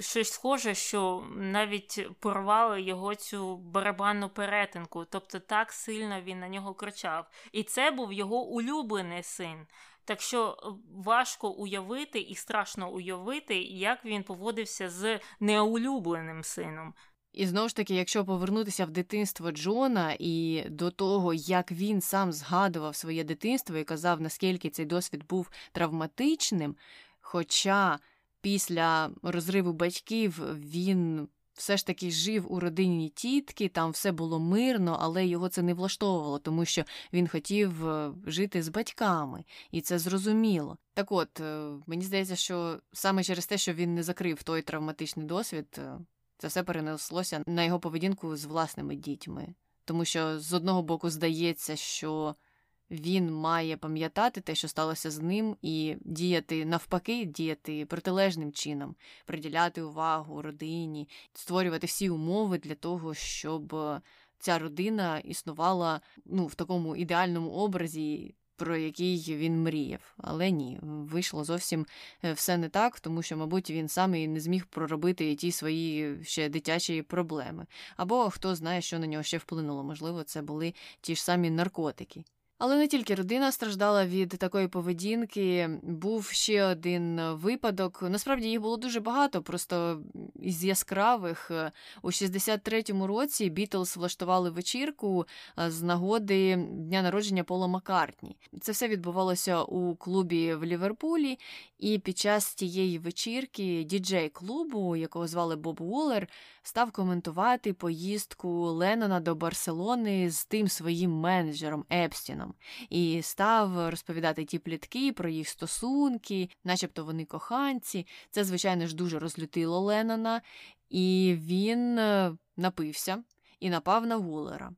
щось схоже, що навіть порвали його цю барабанну перетинку, тобто так сильно він на нього кричав. І це був його улюблений син. Так що важко уявити і страшно уявити, як він поводився з неулюбленим сином. І знову ж таки, якщо повернутися в дитинство Джона і до того, як він сам згадував своє дитинство і казав, наскільки цей досвід був травматичним, хоча після розриву батьків він все ж таки жив у родині тітки, там все було мирно, але його це не влаштовувало, тому що він хотів е, жити з батьками, і це зрозуміло. Так от, е, мені здається, що саме через те, що він не закрив той травматичний досвід, е, це все перенеслося на його поведінку з власними дітьми. Тому що з одного боку здається, що він має пам'ятати те, що сталося з ним, і діяти навпаки, діяти протилежним чином, приділяти увагу родині, створювати всі умови для того, щоб ця родина існувала ну, в такому ідеальному образі про який він мріяв. Але ні, вийшло зовсім е, все не так, тому що, мабуть, він сам і не зміг проробити ті свої ще дитячі проблеми. Або хто знає, що на нього ще вплинуло. Можливо, це були ті ж самі наркотики. Але не тільки родина страждала від такої поведінки, був ще один випадок. Насправді їх було дуже багато, просто із яскравих. У 63-му році Бітлз влаштували вечірку з нагоди дня народження Пола Маккартні. Це все відбувалося у клубі в Ліверпулі, і під час тієї вечірки діджей клубу, якого звали Боб Уоллер, став коментувати поїздку Леннона до Барселони з тим своїм менеджером Епстіном і став розповідати ті плітки про їх стосунки, начебто вони коханці. Це, звичайно ж, дуже розлютило Леннона, і він е, напився і напав на Вулера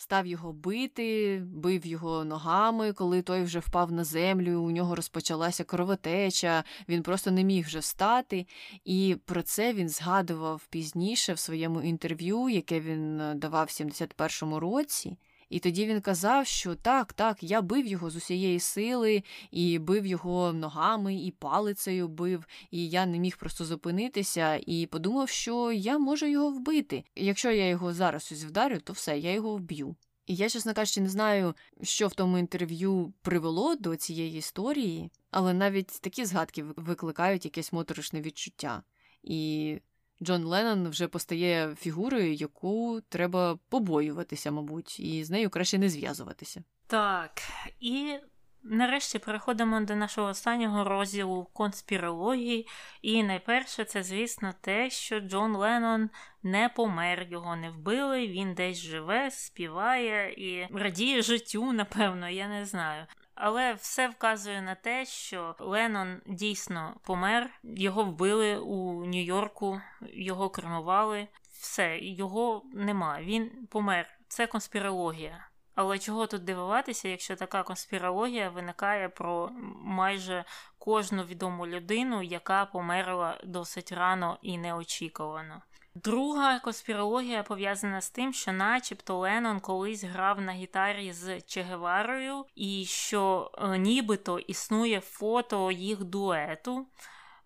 став його бити, бив його ногами, коли той вже впав на землю, у нього розпочалася кровотеча, він просто не міг вже встати. І про це він згадував пізніше в своєму інтерв'ю, яке він е, давав в 71-му році. І тоді він казав, що так, так, я бив його з усієї сили, і бив його ногами, і палицею бив, і я не міг просто зупинитися, і подумав, що я можу його вбити. Якщо я його зараз ось вдарю, то все, я його вб'ю. І я, чесно кажучи, не знаю, що в тому інтерв'ю привело до цієї історії, але навіть такі згадки викликають якесь моторошне відчуття. І Джон Леннон вже постає фігурою, яку треба побоюватися, мабуть, і з нею краще не зв'язуватися. Так, і нарешті переходимо до нашого останнього розділу конспірології. І найперше, це, звісно, те, що Джон Леннон не помер, його не вбили, він десь живе, співає і радіє життю, напевно, я не знаю. Але все вказує на те, що Леннон дійсно помер, його вбили у Нью-Йорку, його кремували. Все, його нема. Він помер. Це конспірологія. Але чого тут дивуватися, якщо така конспірологія виникає про майже кожну відому людину, яка померла досить рано і неочікувано? Друга конспірологія пов'язана з тим, що, начебто, Леннон колись грав на гітарі з Чегеварою, і що е, нібито існує фото їх дуету.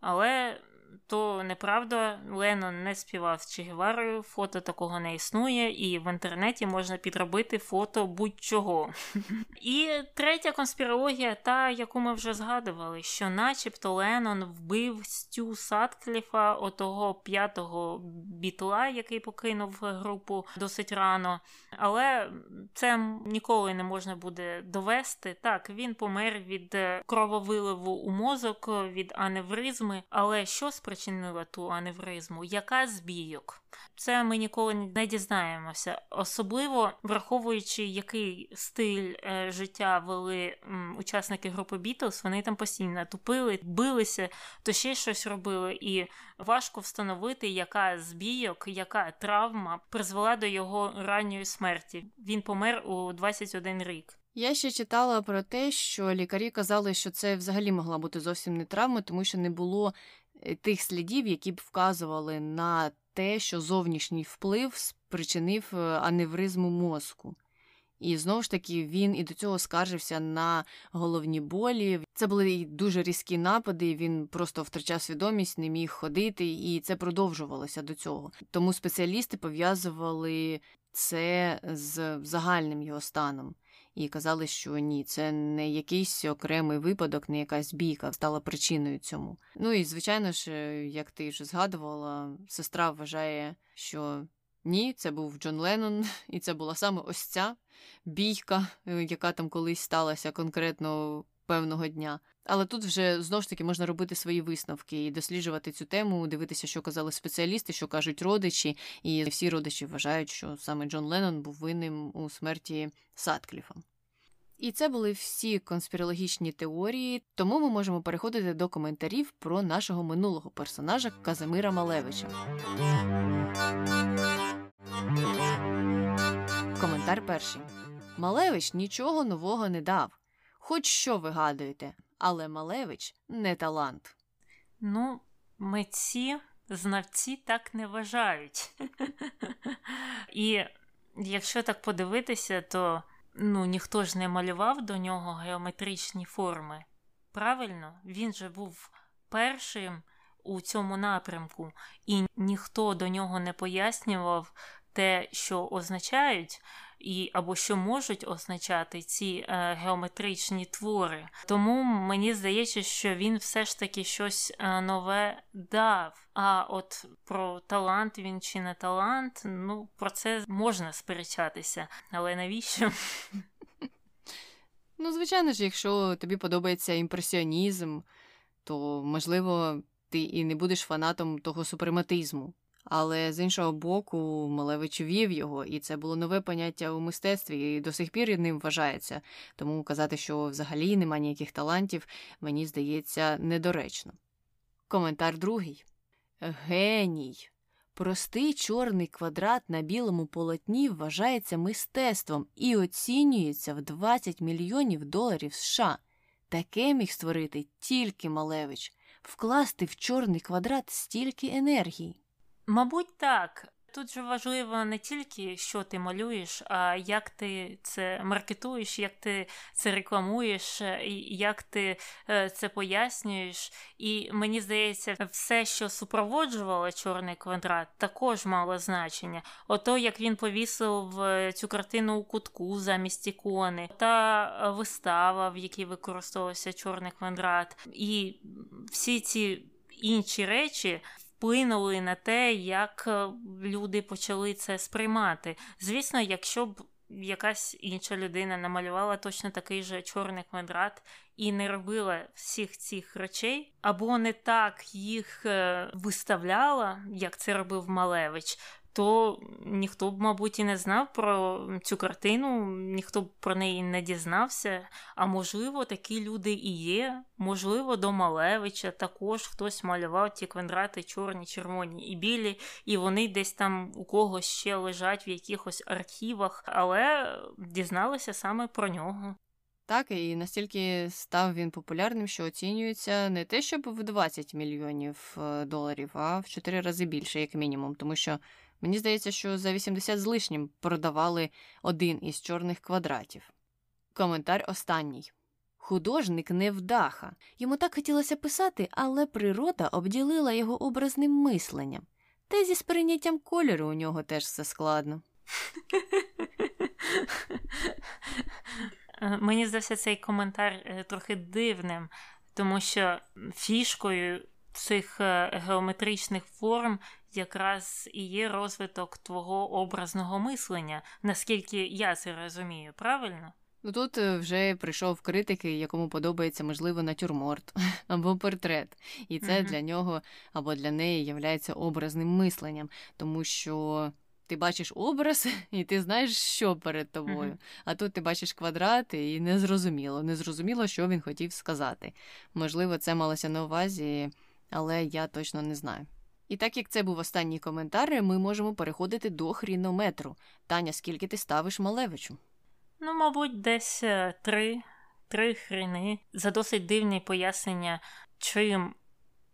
Але то неправда, Леннон не співав з Чегеварою, фото такого не існує, і в інтернеті можна підробити фото будь-чого. [LAUGHS] І третя конспірологія, та яку ми вже згадували, що начебто Леннон вбив Стю Садкліфа, отого п'ятого бітла, який покинув групу досить рано. Але це ніколи не можна буде довести. Так, він помер від крововиливу у мозок, від аневризми, але що спричинила ту аневризму? Яка з бійок? Це ми ніколи не дізнаємося, особливо враховуючи, який стиль е, життя вели м, учасники групи Бітлз, вони там постійно тупили, билися, то ще щось робили, і важко встановити, яка з бійок, яка травма призвела до його ранньої смерті. Він помер у 21 рік. Я ще читала про те, що лікарі казали, що це взагалі могла бути зовсім не травма, тому що не було тих слідів, які б вказували на те, що зовнішній вплив спричинив е, аневризму мозку. І знову ж таки він і до цього скаржився на головні болі. Це були дуже різкі напади. Він просто втрачав свідомість, не міг ходити, і це продовжувалося до цього. Тому спеціалісти пов'язували це з загальним його станом і казали, що ні, це не якийсь окремий випадок, не якась бійка стала причиною цьому. Ну і звичайно ж, е, як ти вже згадувала, сестра вважає, що ні, це був Джон Леннон, [LAUGHS] і це була саме ось ця бійка, е, яка там колись сталася конкретно певного дня. Але тут вже знову ж таки можна робити свої висновки і досліджувати цю тему, дивитися, що казали спеціалісти, що кажуть родичі, і всі родичі вважають, що саме Джон Леннон був винним у смерті Садкліфа. І це були всі конспірологічні теорії, тому ми можемо переходити до коментарів про нашого минулого персонажа Казимира Малевича. Коментар перший. Малевич нічого нового не дав. Хоч що вигадуєте, але Малевич не талант. Ну, митці, знавці так не вважають. [LAUGHS] І якщо так подивитися, то ну, ніхто ж не малював до нього геометричні форми. Правильно, він же був першим у цьому напрямку, і ніхто до нього не пояснював те, що означають і або що можуть означати ці е, геометричні твори. Тому мені здається, що він все ж таки щось е, нове дав. А от про талант він чи не талант, ну про це можна сперечатися. Але навіщо? [LAUGHS] Ну, звичайно ж, якщо тобі подобається імпресіонізм, то можливо ти і не будеш фанатом того супрематизму. Але з іншого боку, Малевич вів його, і це було нове поняття у мистецтві, і до сих пір ним вважається. Тому казати, що взагалі нема ніяких талантів, мені здається недоречно. Коментар другий. Геній. Простий чорний квадрат на білому полотні вважається мистецтвом і оцінюється в 20 мільйонів доларів США. Таке міг створити тільки Малевич, вкласти в чорний квадрат стільки енергії. Мабуть, так. Тут же важливо не тільки що ти малюєш, а як ти це маркетуєш, як ти це рекламуєш, і як ти е, це пояснюєш. І мені здається, все, що супроводжувало чорний квадрат, також мало значення. Ото як він повісив е, цю картину у кутку замість ікони, та вистава, в якій використовувався чорний квадрат, і всі ці інші речі вплинули на те, як е, люди почали це сприймати. Звісно, якщо б якась інша людина намалювала точно такий же чорний квадрат і не робила всіх цих речей, або не так їх е, виставляла, як це робив Малевич, то ніхто б, мабуть, і не знав про цю картину, ніхто б про неї не дізнався. А можливо, такі люди і є. Можливо, до Малевича також хтось малював ті квадрати чорні, червоні і білі, і вони десь там у когось ще лежать в якихось архівах, але дізналися саме про нього. Так, і настільки став він популярним, що оцінюється не те, щоб в 20 мільйонів е, доларів, а в 4 рази більше, як мінімум, тому що Мені здається, що за 80 з лишнім продавали один із чорних квадратів. Коментар останній. Художник невдаха. Йому так хотілося писати, але природа обділила його образним мисленням. Та зі сприйняттям кольору у нього теж все складно. Мені здався цей коментар е, трохи дивним, тому що фішкою цих е, геометричних форм якраз і є розвиток твого образного мислення, наскільки я це розумію, правильно? Ну тут е, вже прийшов критики, якому подобається, можливо, натюрморт [LAUGHS] або портрет. І це uh-huh. для нього або для неї являється образним мисленням, тому що ти бачиш образ, [LAUGHS] і ти знаєш, що перед тобою. Uh-huh. А тут ти бачиш квадрат, і незрозуміло, незрозуміло, що він хотів сказати. Можливо, це малося на увазі, але я точно не знаю. І так як це був останній коментар, ми можемо переходити до хрінометру. Таня, скільки ти ставиш Малевичу? Ну, мабуть, десь е, три три хріни. За досить дивні пояснення, чим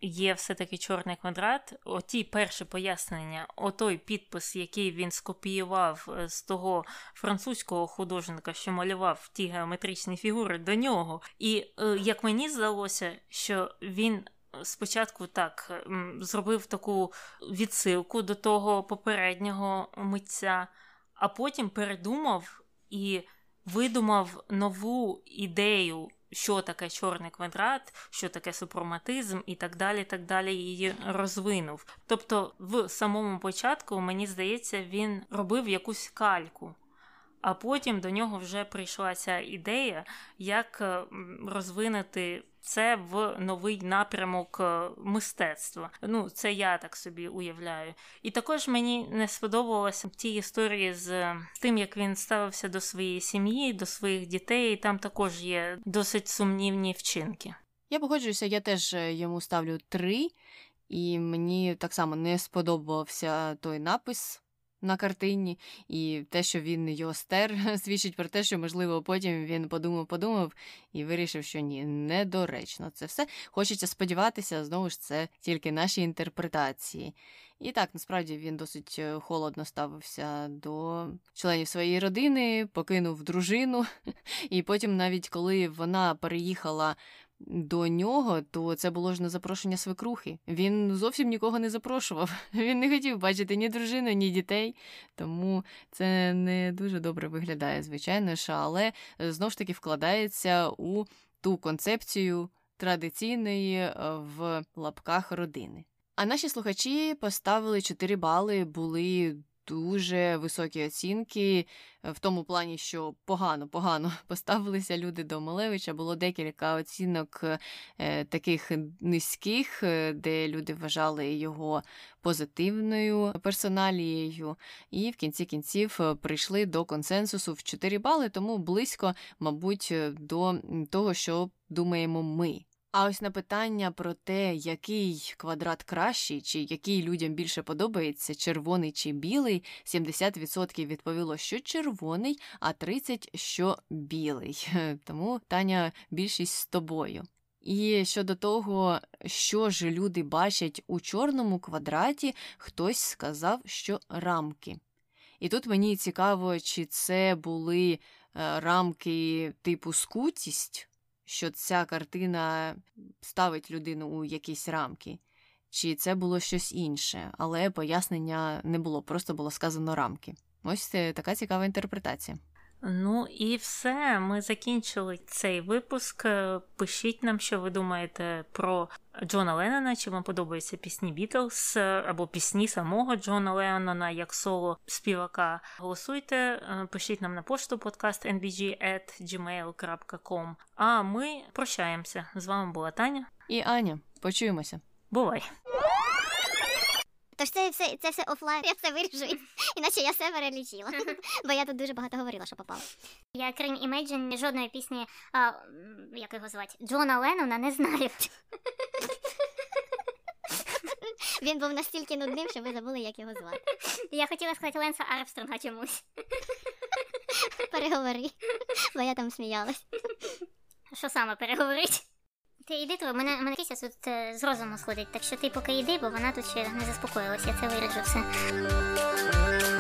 є все-таки чорний квадрат. Оті перші пояснення, отой підпис, який він скопіював е, з того французького художника, що малював ті геометричні фігури до нього. І е, як мені здалося, що він спочатку так зробив таку відсилку до того попереднього митця, а потім передумав і видумав нову ідею. Що таке чорний квадрат, що таке супроматизм і так далі, так далі її розвинув. Тобто, в самому початку, мені здається, він робив якусь кальку, а потім до нього вже прийшла ця ідея, як розвинути це в новий напрямок е, мистецтва. Ну, це я так собі уявляю. І також мені не сподобалося ті історії з тим, як він ставився до своєї сім'ї, до своїх дітей. Там також є досить сумнівні вчинки. Я погоджуюся, я теж е, йому ставлю три, і мені так само не сподобався той напис на картині, і те, що він його стер, [LAUGHS] свідчить про те, що, можливо, потім він подумав, подумав і вирішив, що ні, недоречно це все. Хочеться сподіватися, знову ж це тільки наші інтерпретації. І так, насправді він досить е, холодно ставився до членів своєї родини, покинув дружину, [LAUGHS] і потім, навіть коли вона переїхала до нього, то це було ж на запрошення свекрухи. Він зовсім нікого не запрошував. [LAUGHS] Він не хотів бачити ні дружину, ні дітей, тому це не дуже добре виглядає, звичайно ж, але знов ж таки вкладається у ту концепцію традиційної е, в лапках родини. А наші слухачі поставили 4 бали, були дуже високі оцінки в тому плані, що погано, погано [LAUGHS] поставилися люди до Малевича. Було декілька оцінок е, таких низьких, е, де люди вважали його позитивною персоналією, і в кінці кінців е, прийшли до консенсусу в 4 бали, тому близько, мабуть, до того, що думаємо ми. А ось на питання про те, який квадрат кращий, чи який людям більше подобається, червоний чи білий, 70% відповіло, що червоний, а 30% що білий. [LAUGHS] Тому Таня більшість з тобою. І щодо того, що ж люди бачать у чорному квадраті, хтось сказав, що рамки. І тут мені цікаво, чи це були е, рамки типу скутість що ця картина ставить людину у якісь рамки, чи це було щось інше, але пояснення не було, просто було сказано рамки. Ось це така цікава інтерпретація. Ну і все. Ми закінчили цей випуск. Пишіть нам, що ви думаєте про Джона Леннона, чи вам подобаються пісні Бітлз або пісні самого Джона Леннона як соло співака. Голосуйте, пишіть нам на пошту подкаст nbg.gmail.com. А ми прощаємося. З вами була Таня і Аня. Почуємося. Бувай! Тож це все це все офлайн, я все виріжу, іначе я все перелічила. [LAUGHS] Бо я тут дуже багато говорила, що попало. Я крім Imagine жодної пісні, а, як його звати, Джона Леннона не знаю. [LAUGHS] Він був настільки нудним, що ви забули, як його звати. Я хотіла сказати Ленса Армстронга чомусь. Переговори, бо я там сміялась. Що саме переговорить? Ти йди, то мене мене кися тут е, з розуму сходить, так що ти поки йди, бо вона тут ще не заспокоїлася. це виріджу все.